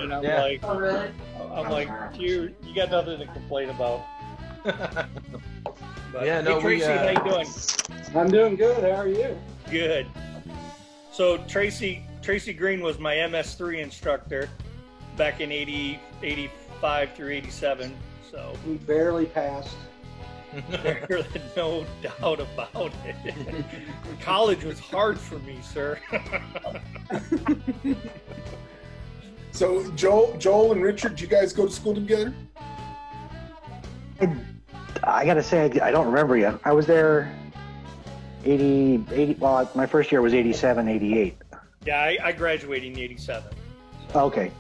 [SPEAKER 9] and I'm
[SPEAKER 1] Yeah.
[SPEAKER 9] like, I'm like, you you got nothing to complain about. [LAUGHS] But,
[SPEAKER 1] Yeah, no,
[SPEAKER 9] hey,
[SPEAKER 1] we, uh,
[SPEAKER 9] how you doing?
[SPEAKER 4] I'm doing good. How are you?
[SPEAKER 9] Good. So Tracy Tracy Green was my MS3 instructor back in 80, 85 through 87. So
[SPEAKER 4] We barely passed. [LAUGHS]
[SPEAKER 9] there's no doubt about it. [LAUGHS] College was hard for me, sir. [LAUGHS]
[SPEAKER 2] So Joel, Joel and Richard, did you guys go to school together?
[SPEAKER 8] Um, I gotta say, I, I don't remember yet. I was there 80, 80, well, my first year was 87, 88.
[SPEAKER 9] yeah, I, I graduated in 87.
[SPEAKER 8] Okay.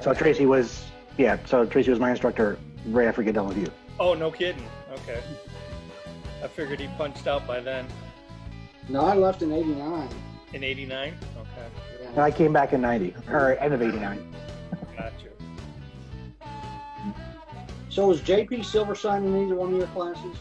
[SPEAKER 8] So Tracy was, yeah, so Tracy was my instructor right after getting done with you.
[SPEAKER 9] Oh, no kidding. Okay. I figured he punched out by then.
[SPEAKER 4] No, I left in '89.
[SPEAKER 9] In 89? Okay.
[SPEAKER 8] And I came back in 90, or end of 89.
[SPEAKER 9] Gotcha.
[SPEAKER 4] So was JP Silverstein in either one of your classes?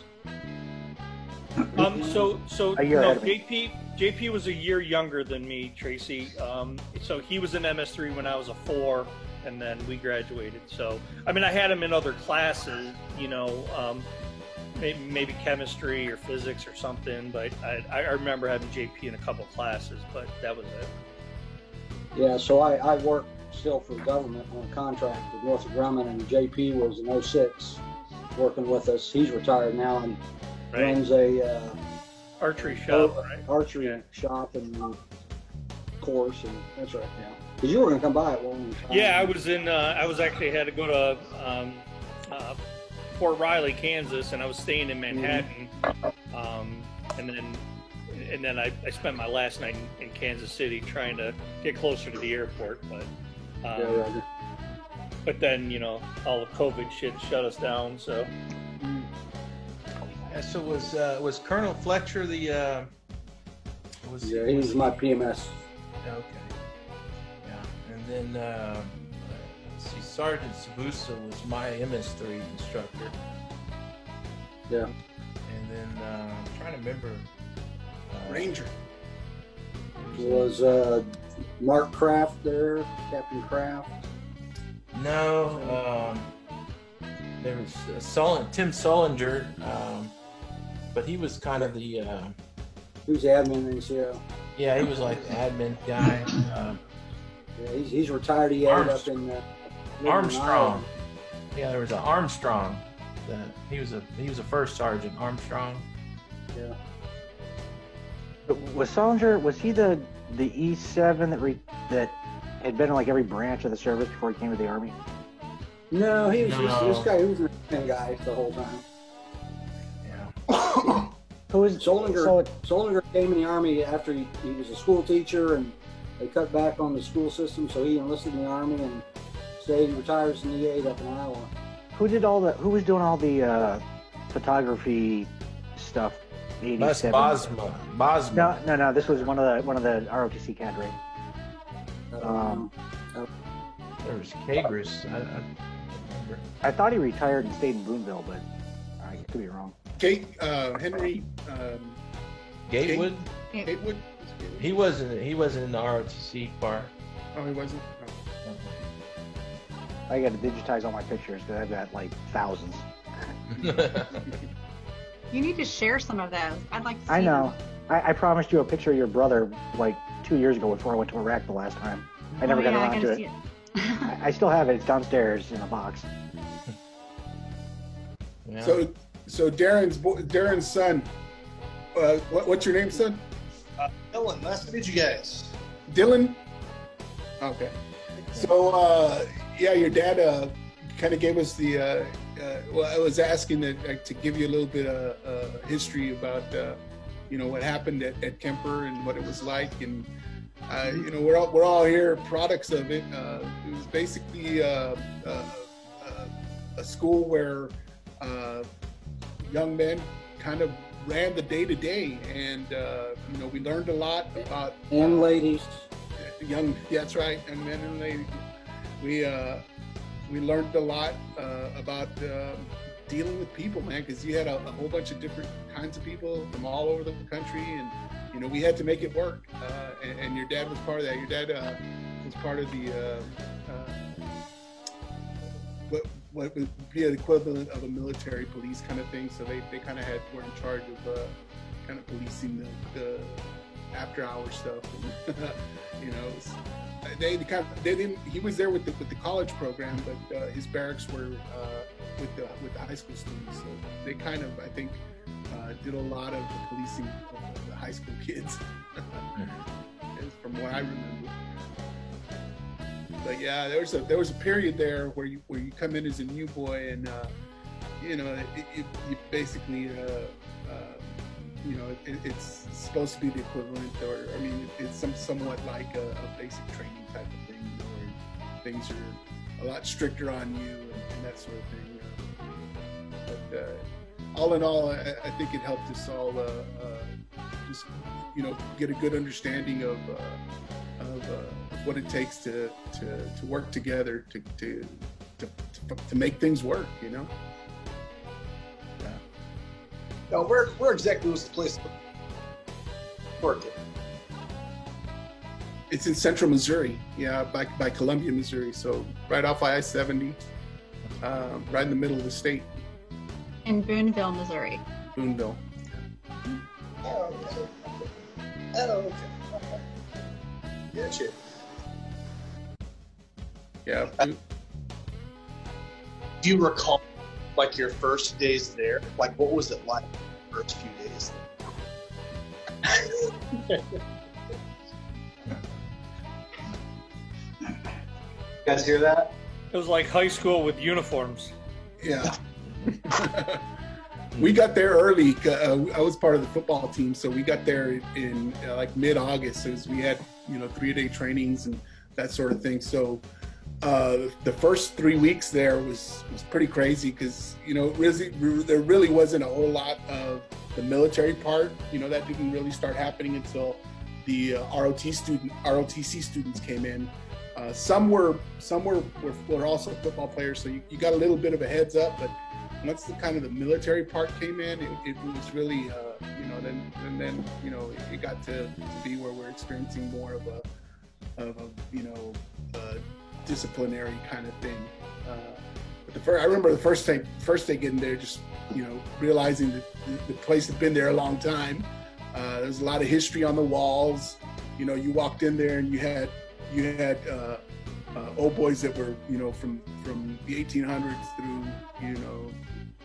[SPEAKER 9] Um, so, so
[SPEAKER 8] A year
[SPEAKER 9] no,
[SPEAKER 8] ahead of me.
[SPEAKER 9] JP, JP was a year younger than me, Tracy. Um, so he was in MS3 when I was a four, and then we graduated. So, I mean, I had him in other classes, you know, um, maybe, chemistry or physics or something, but I, I remember having JP in a couple classes, but that was it.
[SPEAKER 4] Yeah, so I, I work still for the government on a contract with Northrop Grumman, and JP was in 06 working with us. He's retired now and
[SPEAKER 9] Right?
[SPEAKER 4] runs a uh,
[SPEAKER 9] Archery shop, right?
[SPEAKER 4] archery
[SPEAKER 9] Yeah.
[SPEAKER 4] shop and course, and that's right. Yeah, because you were going to come by at one time.
[SPEAKER 9] Yeah, I was in. Uh, I was actually had to go to um, uh, Fort Riley, Kansas, and I was staying in Manhattan. Um, and then, and then I, I spent my last night in, in Kansas City trying to get closer to the airport. But, um,
[SPEAKER 4] Yeah, yeah.
[SPEAKER 9] but then you know all the COVID shit shut us down. So
[SPEAKER 1] Yeah, so was uh, was Colonel Fletcher the? Uh, was
[SPEAKER 4] Yeah, he was my PMS.
[SPEAKER 1] Okay. Yeah, and then uh, let's see, Sergeant Sabusa was my MS3 instructor,
[SPEAKER 4] Yeah.
[SPEAKER 1] and then uh, I'm trying to remember. Uh,
[SPEAKER 2] Ranger.
[SPEAKER 4] Was uh, Mark Kraft there, Captain Kraft?
[SPEAKER 1] No, um, there was uh, Sullen, Tim Sullinger, um, but he was kind of the uh,
[SPEAKER 4] Who's the admin in NCO?
[SPEAKER 1] yeah, he was like the admin guy. Um,
[SPEAKER 4] Yeah, he's, he's retired. He ended up in uh, Midland,
[SPEAKER 1] Armstrong.
[SPEAKER 4] Iowa.
[SPEAKER 1] Yeah, there was an Armstrong. That he was a he was a first sergeant Armstrong.
[SPEAKER 4] Yeah.
[SPEAKER 8] But Was Solinger, was he the the E7 that re, that had been in like every branch of the service before he came to the Army?
[SPEAKER 4] No, he was
[SPEAKER 1] No.
[SPEAKER 4] This, this guy. He was a guy the whole time.
[SPEAKER 1] Yeah. [COUGHS]
[SPEAKER 8] Who is was
[SPEAKER 4] Solinger,
[SPEAKER 8] So,
[SPEAKER 4] Solinger came in the army after he, he was a school teacher, and they cut back on the school system, so he enlisted in the army and stayed. He retires in the eight up in Iowa.
[SPEAKER 8] who did all the? Who was doing all the uh, photography stuff?
[SPEAKER 1] Bus
[SPEAKER 8] 87.
[SPEAKER 1] Bosma. Bosma.
[SPEAKER 8] No, no, no. This was one of the one of the ROTC cadre.
[SPEAKER 4] I
[SPEAKER 8] Um,
[SPEAKER 4] know.
[SPEAKER 1] There was Kagris. I, I.
[SPEAKER 8] I thought he retired and stayed in Boonville, but I could be wrong.
[SPEAKER 2] Kate, uh, Henry, um,
[SPEAKER 1] Gatewood.
[SPEAKER 2] Gatewood.
[SPEAKER 1] He wasn't. He wasn't in the ROTC part.
[SPEAKER 2] Oh, he wasn't.
[SPEAKER 8] I got to digitize all my pictures because I've got like thousands. [LAUGHS]
[SPEAKER 6] You need to share some of those. I'd like to see
[SPEAKER 8] I know. I, I promised you a picture of your brother like two years ago before I went to Iraq the last time. I never
[SPEAKER 6] Oh,
[SPEAKER 8] got
[SPEAKER 6] yeah, I
[SPEAKER 8] around
[SPEAKER 6] gotta
[SPEAKER 8] to
[SPEAKER 6] see
[SPEAKER 8] it. [LAUGHS] I, I still have it. It's downstairs in a box. [LAUGHS]
[SPEAKER 1] Yeah.
[SPEAKER 2] So, so Darren's bo- Darren's son. Uh, what, what's your name, son?
[SPEAKER 10] Dylan, nice to meet you guys.
[SPEAKER 2] Dylan. Okay. So, uh, yeah, your dad uh, kind of gave us the. Uh, uh, well, I was asking that, uh, to give you a little bit of uh, history about, uh, you know, what happened at, at Kemper and what it was like. And, uh, you know, we're all, we're all here products of it. Uh, it was basically uh, uh, uh, a school where uh, young men kind of ran the day to day. And, uh, you know, we learned a lot about
[SPEAKER 4] And ladies.
[SPEAKER 2] young yeah, that's right young men and ladies we uh we learned a lot uh, about um dealing with people man because you had a, a whole bunch of different kinds of people from all over the country and you know we had to make it work uh, and, and your dad was part of that. Your dad uh, was part of the uh, uh, what what would be the equivalent of a military police kind of thing so they, they kind of had were in charge of uh, kind of policing the, the after hour stuff and, [LAUGHS] you know they kind of they didn't he was there with the with the college program but uh, his barracks were uh, with the with the high school students. So they kind of i think uh, did a lot of policing of the high school kids. [LAUGHS] From what i remember. But yeah there was a there was a period there where you where you come in as a new boy and uh, you know it, it, you basically uh, you know, it, it's supposed to be the equivalent, or I mean, it's some somewhat like a, a basic training type of thing, you know, where things are a lot stricter on you and, and that sort of thing. But uh, all in all, I, I think it helped us all uh, uh, just, you know, get a good understanding of uh, of what it takes to to, to work together to to, to to to make things work, you know.
[SPEAKER 10] Now, where where exactly was the place working?
[SPEAKER 2] It's in central Missouri, yeah, by, by Columbia, Missouri. So right off I 70, um, right in the middle of the state,
[SPEAKER 6] In Boonville, Missouri.
[SPEAKER 2] Boonville.
[SPEAKER 10] Oh, okay. Oh, okay. okay. Gotcha.
[SPEAKER 2] Yeah.
[SPEAKER 10] Do you recall like your first days there? Like, what was it like the first few days? You guys hear that?
[SPEAKER 9] It was like high school with uniforms.
[SPEAKER 2] Yeah. [LAUGHS] we got there early. Uh, I was part of the football team, so we got there in uh, like mid-August. As we had, you know, three-day trainings and that sort of thing. So uh, the first three weeks there was was pretty crazy because you know really there really wasn't a whole lot of the military part. You know that didn't really start happening until the uh, ROT student ROTC students came in. Uh, some were some were, were were also football players, so you, you got a little bit of a heads up. But once the kind of the military part came in, it, it was really uh, you know then and then you know it, it got to, to be where we're experiencing more of a of a you know uh, disciplinary kind of thing. Uh, but the first, I remember the first day, first day getting there, just you know, realizing that the, place had been there a long time. Uh, there's a lot of history on the walls. You know, you walked in there and you had you had uh, uh, old boys that were you know from from the 1800s through you know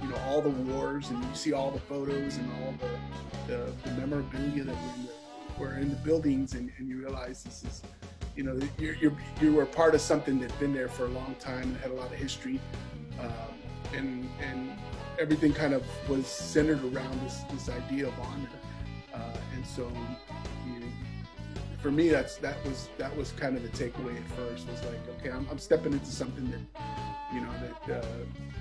[SPEAKER 2] you know all the wars, and you see all the photos and all the the, the memorabilia that were in the, were in the buildings, and, and you realize this is you know, you're, you're, you were part of something that's been there for a long time and had a lot of history. Um, and, and everything kind of was centered around this, this idea of honor. Uh, and so, you know, for me, that's, that was, that was kind of the takeaway at first was like, okay, I'm, I'm stepping into something that, you know, that, uh,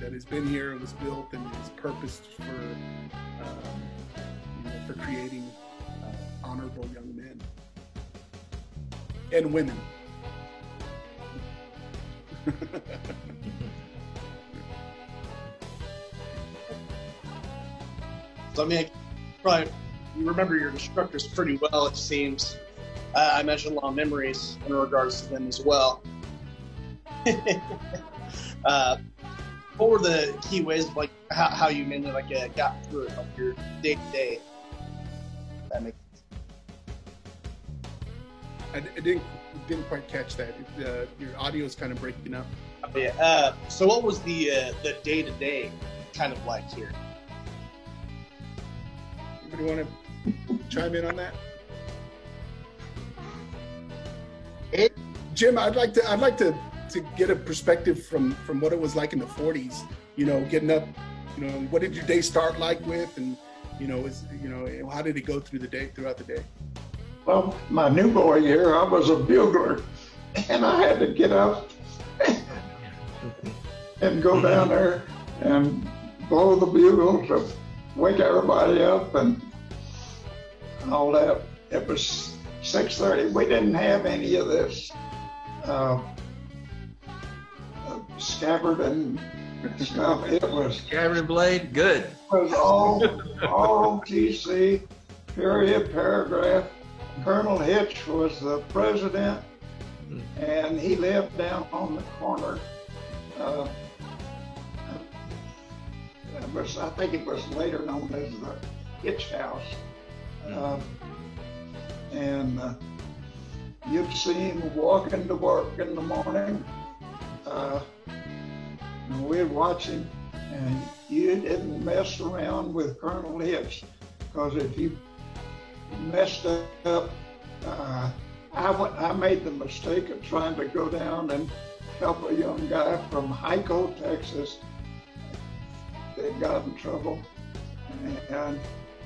[SPEAKER 2] that has been here and was built and is purposed for, um, you know, for creating uh, honorable young and women.
[SPEAKER 10] So I mean, probably you remember your instructors pretty well. It seems. Uh, I mentioned of memories in regards to them as well. [LAUGHS] uh, what were the key ways, like how, how you mainly like uh, got through it, like your day to day? That makes
[SPEAKER 2] I, I didn't didn't quite catch that. Uh, your audio is kind of breaking up.
[SPEAKER 10] Yeah. Uh, so, what was the uh, the day to day kind of like here?
[SPEAKER 2] Anybody want to chime in on that? Hey, Jim, I'd like to I'd like to to get a perspective from from what it was like in the 40s. You know, getting up. You know, what did your day start like with, and You know, is you know, how did it go through the day throughout the day?
[SPEAKER 3] Well, my new boy year, I was a bugler, and I had to get up and go down there and blow the bugle to wake everybody up and all that. It was 6:30. We didn't have any of this uh, uh, scabbard and stuff. It was
[SPEAKER 1] Scabbard blade, good.
[SPEAKER 3] it was all all TC period paragraph. Colonel Hitch was the president, and he lived down on the corner. Uh, was, I think it was later known as the Hitch House. Uh, and uh, you'd see him walking to work in the morning. Uh, and we'd watch him, and you didn't mess around with Colonel Hitch, because if you messed up. Uh, I, went, I made the mistake of trying to go down and help a young guy from Hico, Texas. They got in trouble, and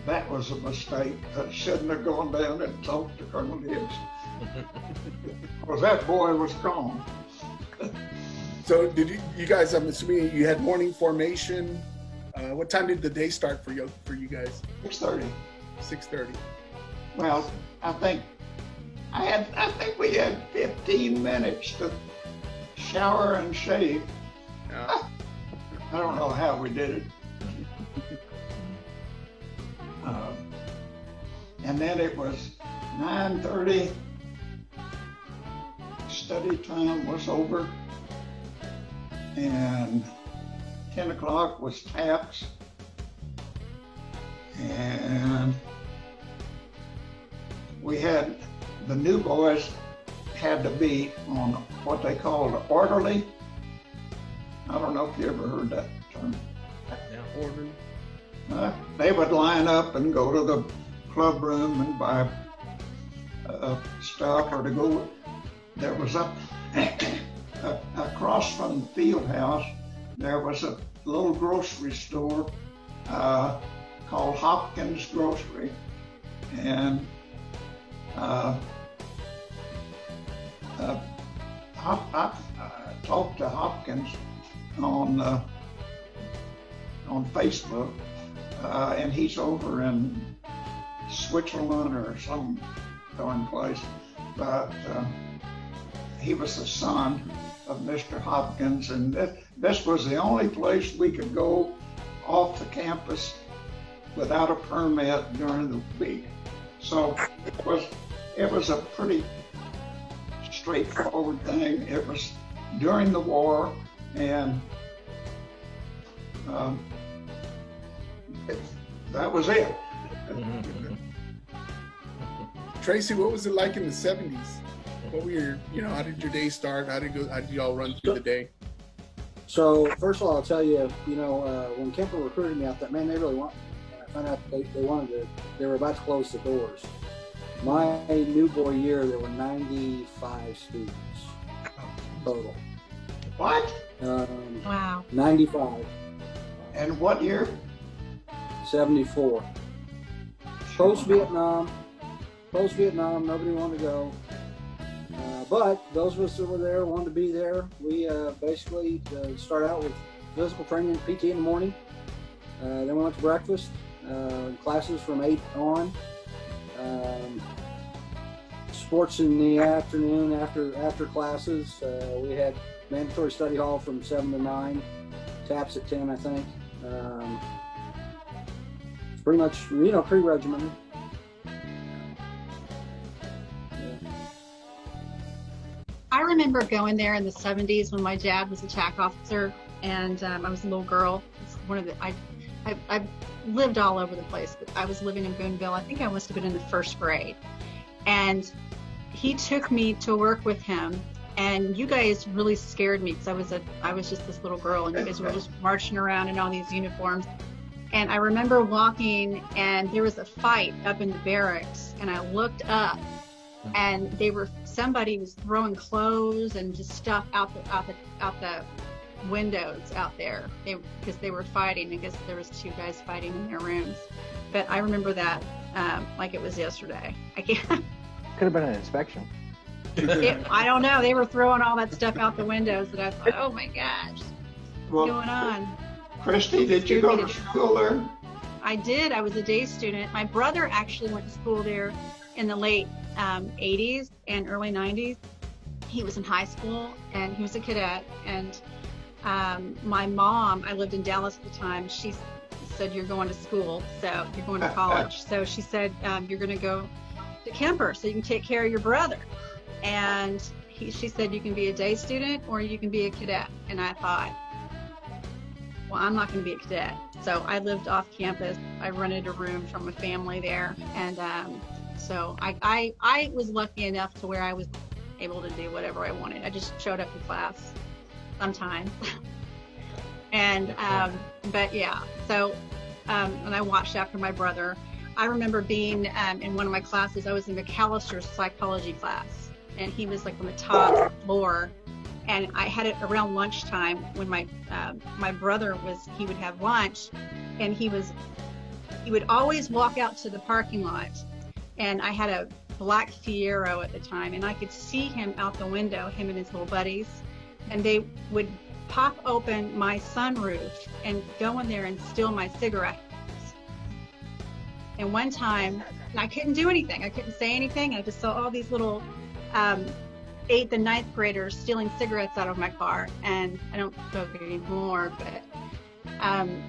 [SPEAKER 3] that was a mistake. I shouldn't have gone down and talked to Colonel Hicks. [LAUGHS] because that boy was gone. [LAUGHS]
[SPEAKER 2] so did you, you guys, I'm assuming you had morning formation. Uh, what time did the day start for you, for you guys? 6.30. 6.30.
[SPEAKER 3] Well, I think I had. I think we had 15 minutes to shower and shave.
[SPEAKER 2] Yeah. [LAUGHS]
[SPEAKER 3] I don't know how we did it. [LAUGHS] Um, and then it was 9:30. Study time was over, and 10 o'clock was taps, and we had the new boys had to be on what they called orderly. I don't know if you ever heard that term.
[SPEAKER 1] Now, order.
[SPEAKER 3] Uh, they would line up and go to the club room and buy uh, stuff or to go. There was a [COUGHS] across from the field house. There was a little grocery store uh, called Hopkins Grocery, and uh, uh, Hop, I, I talked to Hopkins on uh, on Facebook, uh, and he's over in Switzerland or some darn place. But uh, he was the son of Mr. Hopkins, and this, this was the only place we could go off the campus without a permit during the week. So it was it was a pretty straightforward thing. It was during the war, and um, it, that was it.
[SPEAKER 2] Tracy, what was it like in the '70s? What were your, you know, how did your day start? How did go? How did y'all run through the day?
[SPEAKER 4] So first of all, I'll tell you, you know, uh, when Kemper recruited me, I thought, man, they really want me. And I found out they, they wanted to, they were about to close the doors. My new boy year, there were 95 students total.
[SPEAKER 3] What?
[SPEAKER 4] Um,
[SPEAKER 6] Wow.
[SPEAKER 4] 95,
[SPEAKER 3] And what year?
[SPEAKER 4] 74. Post Vietnam, post Vietnam, nobody wanted to go. Uh, but those of us that were there wanted to be there. We uh, basically uh, start out with physical training, PT in the morning. Uh, then we went to breakfast, uh, classes from 8 on. Um, sports in the afternoon after after classes. Uh, we had mandatory study hall from 7 to 9, taps at 10, I think. Um, pretty much, you know, pretty regimented.
[SPEAKER 6] I remember going there in the 70s when my dad was a TAC officer and um, I was a little girl. It's one of the I, I I lived all over the place, but I was living in Boonville. I think I must have been in the first grade, and he took me to work with him. And you guys really scared me because I was a I was just this little girl, and you guys were just [LAUGHS] marching around in all these uniforms. And I remember walking, and there was a fight up in the barracks, and I looked up, and they were somebody was throwing clothes and just stuff out the out the out the windows out there they because they were fighting. I guess there was two guys fighting in their rooms. But I remember that um, like it was yesterday. I can't. [LAUGHS]
[SPEAKER 8] Could have been an inspection.
[SPEAKER 6] It, I don't know. They were throwing all that stuff out the windows, and I thought, oh my gosh, what's going on?
[SPEAKER 3] Christy, did you go to school there?
[SPEAKER 6] I did. I was a day student. My brother actually went to school there in the late um, 80s and early 90s. He was in high school and he was a cadet. And um, my mom, I lived in Dallas at the time, she said, You're going to school, so you're going to [LAUGHS] college. so she said, um, You're going to go to Kemper so you can take care of your brother. And he, she said, You can be a day student or you can be a cadet. And I thought, well, I'm not going to be a cadet. So I lived off campus. I rented a room from a family there. And um, so I, I, I was lucky enough to where I was able to do whatever I wanted. I just showed up in class sometimes. [LAUGHS] and, um, but yeah, so, um, and I watched after my brother. I remember being um, in one of my classes, I was in McAllister's psychology class, and he was like on the top floor and I had it around lunchtime when my uh, my brother was he would have lunch, and he was he would always walk out to the parking lot, and I had a black Fiero at the time, and I could see him out the window, him and his little buddies, and they would pop open my sunroof and go in there and steal my cigarettes. And one time, I couldn't do anything. I couldn't say anything. I just saw all these little um, eighth and ninth graders stealing cigarettes out of my car, and I don't smoke anymore, but um,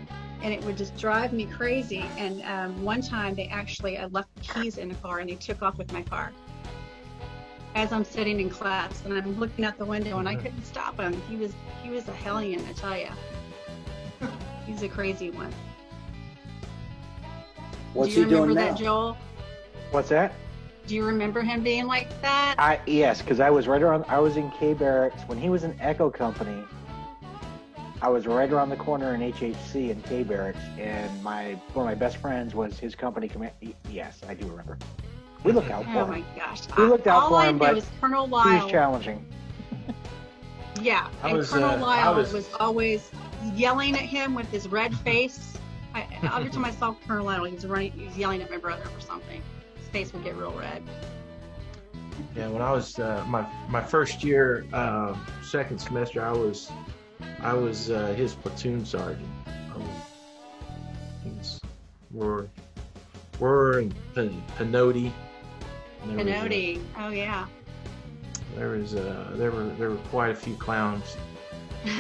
[SPEAKER 6] and it would just drive me crazy. And um, one time, they actually I left the keys in the car, and they took off with my car. As I'm sitting in class, and I'm looking out the window, and I couldn't stop him. He was he was a hellion, I tell you. [LAUGHS] He's a crazy one.
[SPEAKER 4] What's
[SPEAKER 6] Do you
[SPEAKER 4] he doing
[SPEAKER 6] remember
[SPEAKER 4] now?
[SPEAKER 6] that, Joel?
[SPEAKER 8] What's that?
[SPEAKER 6] Do you remember him being like that?
[SPEAKER 8] I yes, because I was right around. I was in K Barracks when he was in Echo Company. I was right around the corner in HHC in K Barracks, and my one of my best friends was his company command. Yes, I do remember. We looked out for
[SPEAKER 6] Oh
[SPEAKER 8] him.
[SPEAKER 6] my gosh!
[SPEAKER 8] We looked out
[SPEAKER 6] All
[SPEAKER 8] for
[SPEAKER 6] I
[SPEAKER 8] him, but
[SPEAKER 6] is Colonel
[SPEAKER 8] He
[SPEAKER 6] Lyle.
[SPEAKER 8] was challenging.
[SPEAKER 6] Yeah,
[SPEAKER 1] I
[SPEAKER 6] and
[SPEAKER 1] was,
[SPEAKER 6] Colonel
[SPEAKER 1] uh,
[SPEAKER 6] Lyle
[SPEAKER 1] was-
[SPEAKER 6] was... always yelling at him with his red face. I, every time I saw Colonel Lyle, he was running, he was yelling at my brother or something. His face would get real red.
[SPEAKER 1] Yeah, when I was uh, my my first year, uh, second semester, I was I was uh, his platoon sergeant. Um, he was, we're we're in Pen- Penote. and there was, uh,
[SPEAKER 6] Pinotti. Oh yeah.
[SPEAKER 1] There was uh, there were there were quite a few clowns. [LAUGHS] [LAUGHS]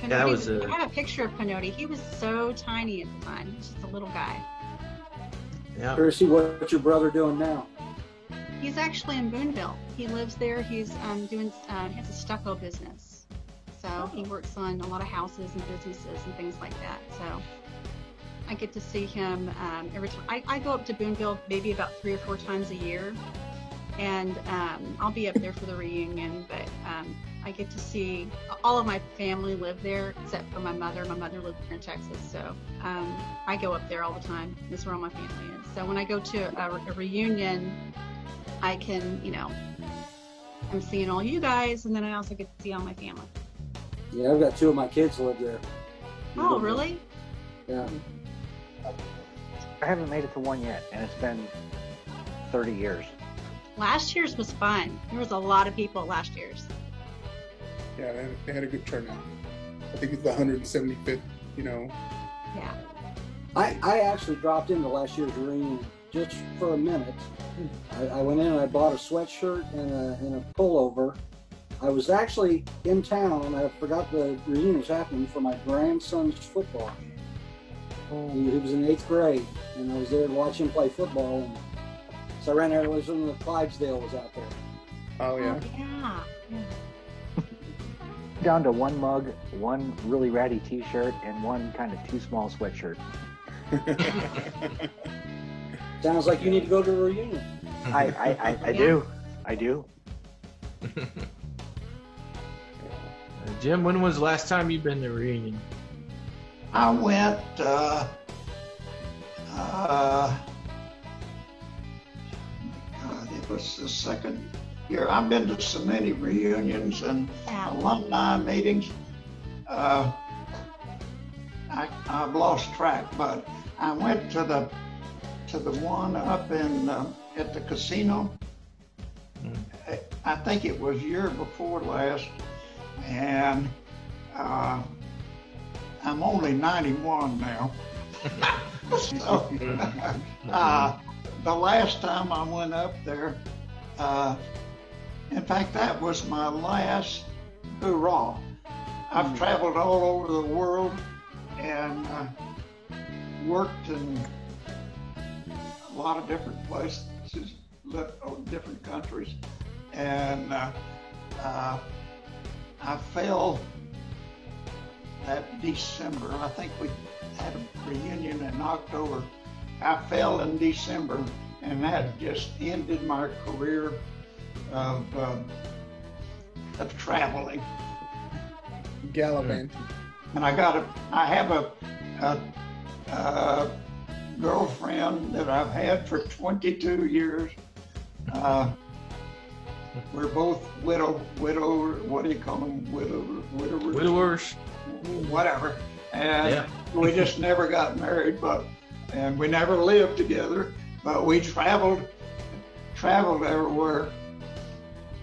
[SPEAKER 6] Pinotti
[SPEAKER 1] that was
[SPEAKER 6] was-
[SPEAKER 1] a-
[SPEAKER 6] I have a picture of Pinotti. He was so tiny at the time. He was just a little guy.
[SPEAKER 1] yeah.
[SPEAKER 4] Percy, what's your brother doing now?
[SPEAKER 6] He's actually in Boonville. He lives there. He's um, doing uh, he has a stucco business, so he works on a lot of houses and businesses and things like that. So I get to see him um, every time. I, I go up to Boonville maybe about three or four times a year, and um, I'll be up there for the reunion. But um, I get to see all of my family live there except for my mother. My mother lives here in Texas, so um, I go up there all the time. That's where all my family is. So when I go to a, a reunion. I can, you know, I'm seeing all you guys, and then I also get to see all my family.
[SPEAKER 4] Yeah, I've got two of my kids live there.
[SPEAKER 6] Oh, really?
[SPEAKER 4] Yeah.
[SPEAKER 8] I haven't made it to one yet, and it's been 30 years.
[SPEAKER 6] Last year's was fun. There was a lot of people last year's.
[SPEAKER 2] Yeah, they had, they had a good turnout. I think it's the 175th, you know.
[SPEAKER 6] Yeah.
[SPEAKER 4] I, I actually dropped into last year's reunion just for a minute. I, I went in and I bought a sweatshirt and a, and a pullover. I was actually in town. I forgot the reunion was happening for my grandson's football game. He, he was in eighth grade, and I was there to watch him play football. And so I ran there. It was when the Clydesdale was out there.
[SPEAKER 2] Oh yeah.
[SPEAKER 6] Yeah. yeah.
[SPEAKER 8] Down to one mug, one really ratty T-shirt, and one kind of too small sweatshirt. [LAUGHS]
[SPEAKER 4] Sounds like you need to go to a reunion.
[SPEAKER 8] I, I, I, I
[SPEAKER 6] Yeah.
[SPEAKER 8] do. I do. [LAUGHS]
[SPEAKER 1] Uh, Jim, when was the last time you've been to a reunion?
[SPEAKER 3] I went, uh, uh, God, it was the second, year. I've been to so many reunions and alumni meetings. Uh, I, I've lost track, but I went to the to the one up in uh, at the casino. I- I think it was year before last, and uh, I'm only 91 now. so, [LAUGHS] uh, the last time I went up there, uh, in fact, that was my last hurrah. I've traveled all over the world and uh, worked in a lot of different places, lived in different countries, and uh, uh, I fell that December. I think we had a reunion in October. I fell in December, and that just ended my career of uh, of traveling.
[SPEAKER 2] Gallivanting.
[SPEAKER 3] And I got a, I have a, a, a girlfriend that I've had for 22 years. Uh, we're both widow, widow, what do you call them? Widow, widowers,
[SPEAKER 1] Widowers.
[SPEAKER 3] Whatever. And
[SPEAKER 1] Yeah.
[SPEAKER 3] we just [LAUGHS] never got married, but, and we never lived together, but we traveled, traveled everywhere.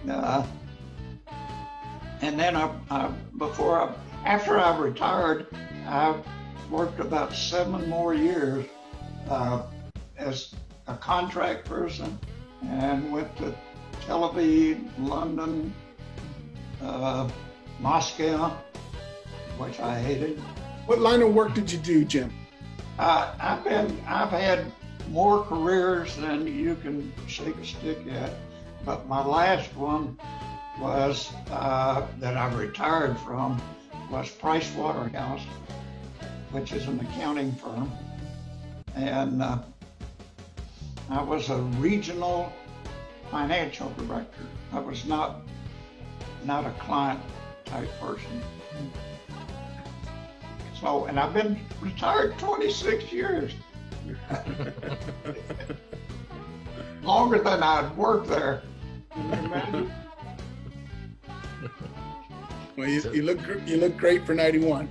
[SPEAKER 3] Uh, and then I, I before I, after I retired, I worked about seven more years uh, as a contract person and went to Tel Aviv, London, uh, Moscow, which I hated.
[SPEAKER 2] What line of work did you do, Jim?
[SPEAKER 3] Uh, I've been, I've had more careers than you can shake a stick at, but my last one was uh, that I retired from was Price Waterhouse, which is an accounting firm, and uh, I was a regional financial director. I was not not a client type person. So, and I've been retired 26 years. [LAUGHS] Longer than I'd worked there. Can you imagine?
[SPEAKER 2] Well, you, you look you look great for 91.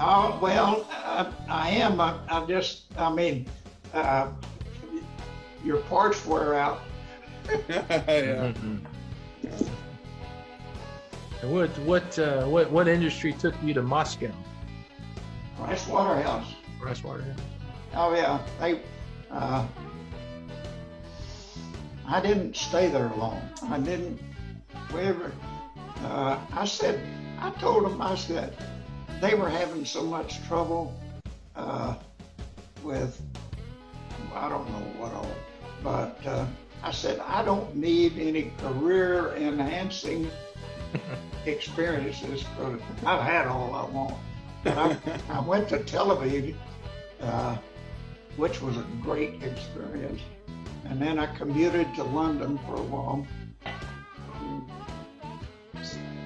[SPEAKER 3] Oh, well, uh, I am. I, I just, I mean, uh, your parts wear out. [LAUGHS]
[SPEAKER 2] yeah.
[SPEAKER 1] What what uh, what what industry took you to Moscow?
[SPEAKER 3] Price Waterhouse.
[SPEAKER 1] Price Waterhouse.
[SPEAKER 3] Oh yeah, they. Uh, I didn't stay there long. I didn't. We ever. Uh, I said. I told them. I said they were having so much trouble uh, with. I don't know what all, but uh, I said I don't need any career enhancing [LAUGHS] experiences because I've had all I want. I, I went to Tel Aviv, uh, which was a great experience. And then I commuted to London for a while.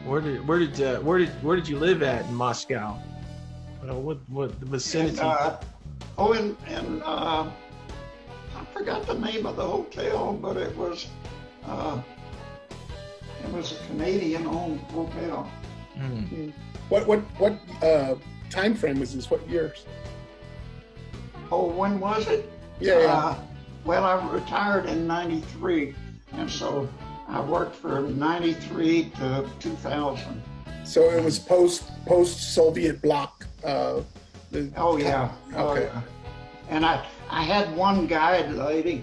[SPEAKER 1] Where did where did uh, where did where did you live at in Moscow? Uh, what what the vicinity?
[SPEAKER 3] And, uh, oh, and, and uh, I forgot the name of the hotel, but it was uh, it was a Canadian-owned hotel.
[SPEAKER 1] Hmm.
[SPEAKER 2] What what what uh, time frame was this? What years?
[SPEAKER 3] Oh, when was it?
[SPEAKER 2] Yeah.
[SPEAKER 3] Uh, well, I retired in '93, and so I worked from '93 to 2000.
[SPEAKER 2] So it was post post Soviet bloc. Uh, the,
[SPEAKER 3] Oh yeah. Oh,
[SPEAKER 2] Okay.
[SPEAKER 3] yeah. And I I had one guide lady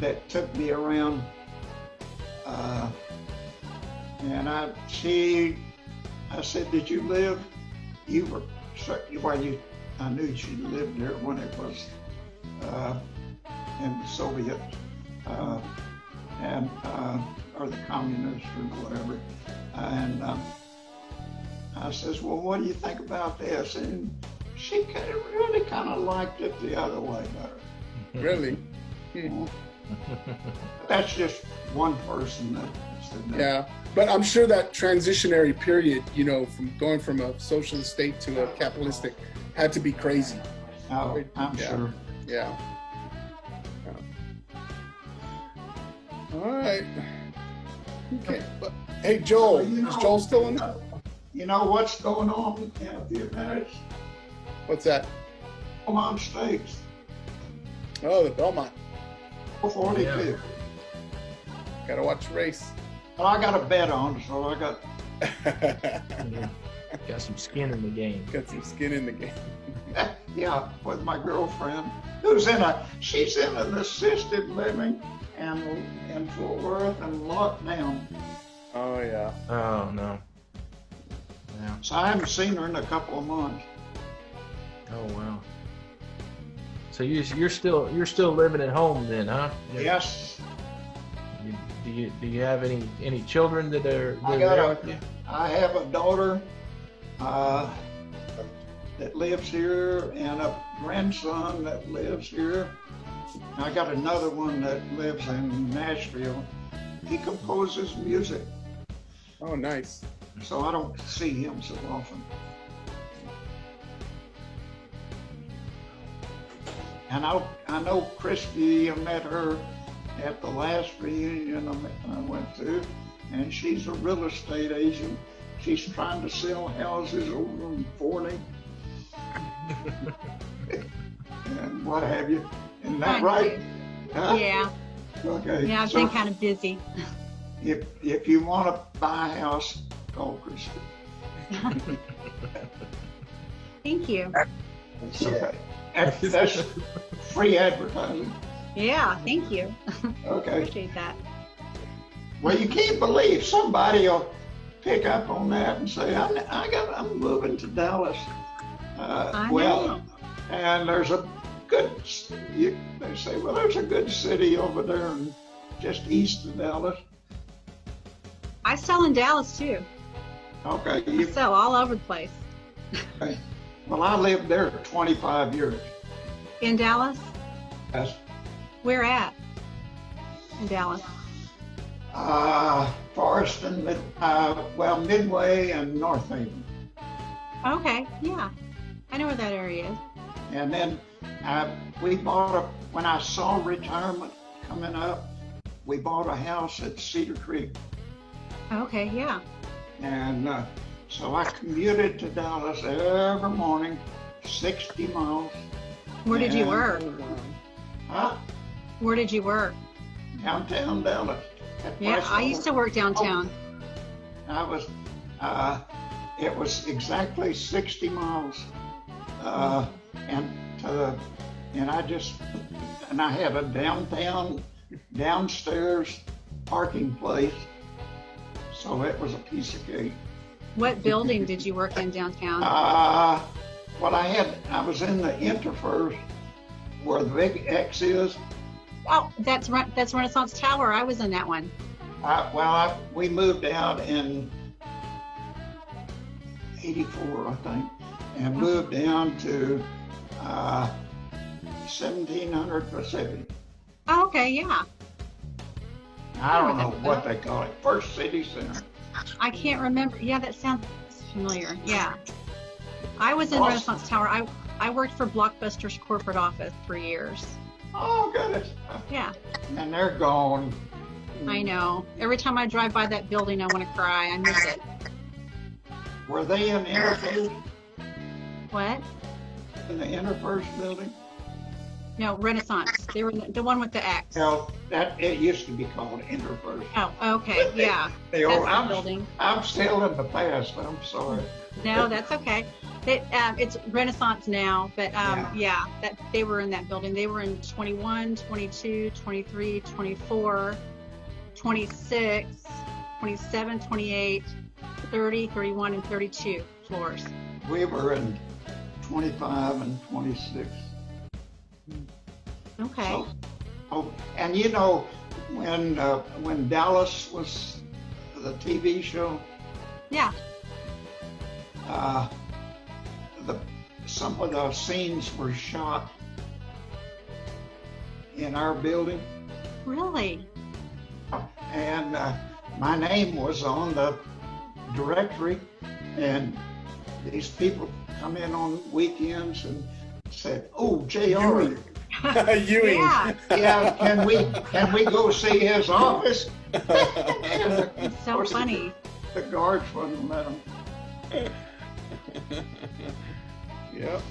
[SPEAKER 3] that took me around, uh, and I she I said, "Did you live? You were certainly well. You I knew she lived there when it was uh, in the Soviet uh, and uh, or the communists or whatever." And um, I says, "Well, what do you think about this?" And she kind of really kind of liked it the other way better.
[SPEAKER 2] Really?
[SPEAKER 3] That's just one person that said that.
[SPEAKER 2] Yeah. But I'm sure that transitionary period, you know, from going from a socialist state to a capitalistic, had to be crazy.
[SPEAKER 3] Oh, I'm
[SPEAKER 2] Yeah.
[SPEAKER 3] sure.
[SPEAKER 2] Yeah. All right. Okay. But, hey, Joel, is Joel still in?
[SPEAKER 3] You know what's going on in a few?
[SPEAKER 2] What's that?
[SPEAKER 3] Belmont Stakes,
[SPEAKER 2] Oh, the Belmont.
[SPEAKER 3] 442.
[SPEAKER 2] Gotta watch race.
[SPEAKER 3] Well, I got a bet on, so I got [LAUGHS]
[SPEAKER 1] Got some skin in the game.
[SPEAKER 2] Got some skin in the game. [LAUGHS]
[SPEAKER 3] yeah, with my girlfriend, who's in a, she's in an assisted living and in Fort Worth and locked down.
[SPEAKER 2] Oh yeah.
[SPEAKER 1] Oh no.
[SPEAKER 3] Yeah. So I haven't seen her in a couple of months.
[SPEAKER 1] Oh wow. So you you're still you're still living at home then, huh?
[SPEAKER 3] Yes,
[SPEAKER 1] You- Do you do you have any any children that are
[SPEAKER 3] I got
[SPEAKER 1] are there with you?
[SPEAKER 3] I have a daughter uh, that lives here and a grandson that lives here. I got another one that lives in Nashville. He composes music,
[SPEAKER 2] Oh, nice.
[SPEAKER 3] so I don't see him so often. And I, I know Christy, I met her at the last reunion I went to, and she's a real estate agent. She's trying to sell houses over in Forney. [LAUGHS] and what have you. Isn't that
[SPEAKER 6] Thank
[SPEAKER 3] right? Huh?
[SPEAKER 6] Yeah,
[SPEAKER 3] Okay.
[SPEAKER 6] yeah, I've
[SPEAKER 3] So
[SPEAKER 6] been kind of busy.
[SPEAKER 3] if, if you want to buy a house, call Christy.
[SPEAKER 6] Thank you.
[SPEAKER 3] Okay. That's, that's free advertising.
[SPEAKER 6] Yeah, thank you.
[SPEAKER 3] Okay.
[SPEAKER 6] Appreciate that.
[SPEAKER 3] Well, you can't believe somebody will pick up on that and say, I, I got, I'm moving to Dallas. Uh,
[SPEAKER 6] I
[SPEAKER 3] well, and there's a good, you, they say, well, there's a good city over there in, just east of Dallas.
[SPEAKER 6] I sell in Dallas too.
[SPEAKER 3] Okay,
[SPEAKER 6] I
[SPEAKER 3] you,
[SPEAKER 6] sell all over the place.
[SPEAKER 3] well, I lived there 25 years.
[SPEAKER 6] In Dallas?
[SPEAKER 3] That's,
[SPEAKER 6] Where at? In Dallas.
[SPEAKER 3] uh, Forest and Mid, uh, well, Midway and Northaven.
[SPEAKER 6] Okay, yeah. I know where that area is.
[SPEAKER 3] And then uh, we bought a, when I saw retirement coming up, we bought a house at Cedar Creek.
[SPEAKER 6] Okay, yeah.
[SPEAKER 3] And uh, so I commuted to Dallas every morning, 60 miles.
[SPEAKER 6] Where did you work?
[SPEAKER 3] Huh?
[SPEAKER 6] Where did you work?
[SPEAKER 3] Downtown Dallas.
[SPEAKER 6] Yeah, I used to work downtown.
[SPEAKER 3] I was, uh, it was exactly 60 miles. Uh, and to, and I just, and I had a downtown, downstairs parking place. So it was a piece of cake.
[SPEAKER 6] What building did you work in downtown? [LAUGHS]
[SPEAKER 3] Uh, well, I had, I was in the Interfirst where the big X is.
[SPEAKER 6] Oh, that's that's Renaissance Tower. I was in that one.
[SPEAKER 3] I, well, I, we moved out in '84, I think, and moved down to uh, 1700 Pacific.
[SPEAKER 6] Oh, okay, yeah.
[SPEAKER 3] I don't know what they call it. First City Center.
[SPEAKER 6] I can't remember. Yeah, that sounds familiar. Yeah. I was in. Renaissance Tower. I I worked for Blockbuster's corporate office for years.
[SPEAKER 3] Oh, goodness.
[SPEAKER 6] Yeah,
[SPEAKER 3] And they're gone.
[SPEAKER 6] I know. Every time I drive by that building, I want to cry. I miss it.
[SPEAKER 3] Were they in Interfirst?
[SPEAKER 6] What?
[SPEAKER 3] In the Interfirst building?
[SPEAKER 6] No, Renaissance. They were the, the one with the X.
[SPEAKER 3] No, that it used to be called Interfirst.
[SPEAKER 6] Oh, okay. Yeah.
[SPEAKER 3] They
[SPEAKER 6] That's
[SPEAKER 3] old, I'm,
[SPEAKER 6] building.
[SPEAKER 3] I'm still in the past. I'm sorry.
[SPEAKER 6] No, that's okay. It, um, it's Renaissance now, but um,
[SPEAKER 3] Yeah.
[SPEAKER 6] yeah. that they were in that building. They were in 21, 22, 23, 24, 26, 27, 28, 30, 31, and 32 floors.
[SPEAKER 3] We were in 25 and 26.
[SPEAKER 6] Okay.
[SPEAKER 3] So, oh, and you know, when uh, when Dallas was the TV show,
[SPEAKER 6] Yeah.
[SPEAKER 3] Uh, the some of the scenes were shot in our building,
[SPEAKER 6] Really?
[SPEAKER 3] and uh, my name was on the directory, and these people come in on weekends and said, "Oh, J.R. [LAUGHS]
[SPEAKER 9] Ewing.
[SPEAKER 6] Yeah,
[SPEAKER 3] Yeah, can we, can we go see his office? [LAUGHS]
[SPEAKER 6] it's so funny.
[SPEAKER 3] The guards wouldn't let him. [LAUGHS]
[SPEAKER 2] Yep.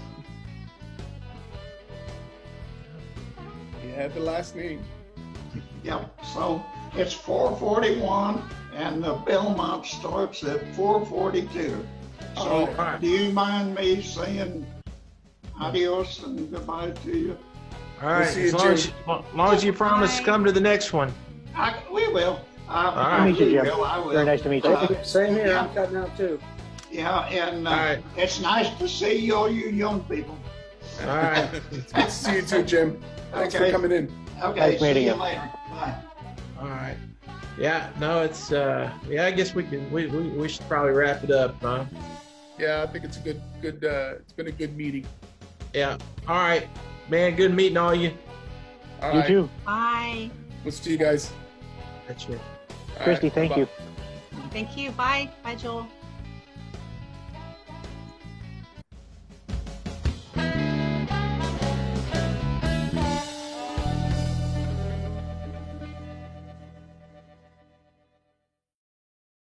[SPEAKER 2] He had the last name.
[SPEAKER 3] Yep, so it's four forty-one and the Belmont starts at four forty-two. So
[SPEAKER 2] All
[SPEAKER 1] right.
[SPEAKER 3] do you mind me saying adios and goodbye to you?
[SPEAKER 1] All right,
[SPEAKER 2] see you,
[SPEAKER 1] as long as, you, as long as you promise to come to the next one.
[SPEAKER 3] I, we will. I,
[SPEAKER 1] right.
[SPEAKER 3] I
[SPEAKER 8] Meet you, Jim.
[SPEAKER 3] I will.
[SPEAKER 8] Very nice to meet you.
[SPEAKER 3] Uh,
[SPEAKER 4] Same here.
[SPEAKER 3] Yeah.
[SPEAKER 4] I'm cutting out too.
[SPEAKER 3] Yeah, and uh,
[SPEAKER 1] All right.
[SPEAKER 3] it's nice to see you, all you young people.
[SPEAKER 1] All right.
[SPEAKER 2] It's good to see you too, Jim. Thanks for coming in.
[SPEAKER 3] Okay,
[SPEAKER 8] Nice
[SPEAKER 3] see
[SPEAKER 8] meeting
[SPEAKER 3] you
[SPEAKER 8] you.
[SPEAKER 3] later. Bye.
[SPEAKER 1] All right. Yeah, no, it's uh yeah, I guess we can we, we, we should probably wrap it up, huh?
[SPEAKER 2] Yeah, I think it's a good, good. Uh, it's been a good meeting.
[SPEAKER 1] Yeah. All right. Man, good meeting all you.
[SPEAKER 2] All
[SPEAKER 8] You
[SPEAKER 2] right.
[SPEAKER 8] too.
[SPEAKER 6] Bye.
[SPEAKER 2] We'll see you guys.
[SPEAKER 1] That's it.
[SPEAKER 2] All
[SPEAKER 8] Christy,
[SPEAKER 2] right,
[SPEAKER 8] thank
[SPEAKER 2] bye-bye.
[SPEAKER 8] you.
[SPEAKER 6] Thank you. Bye. Bye, Joel.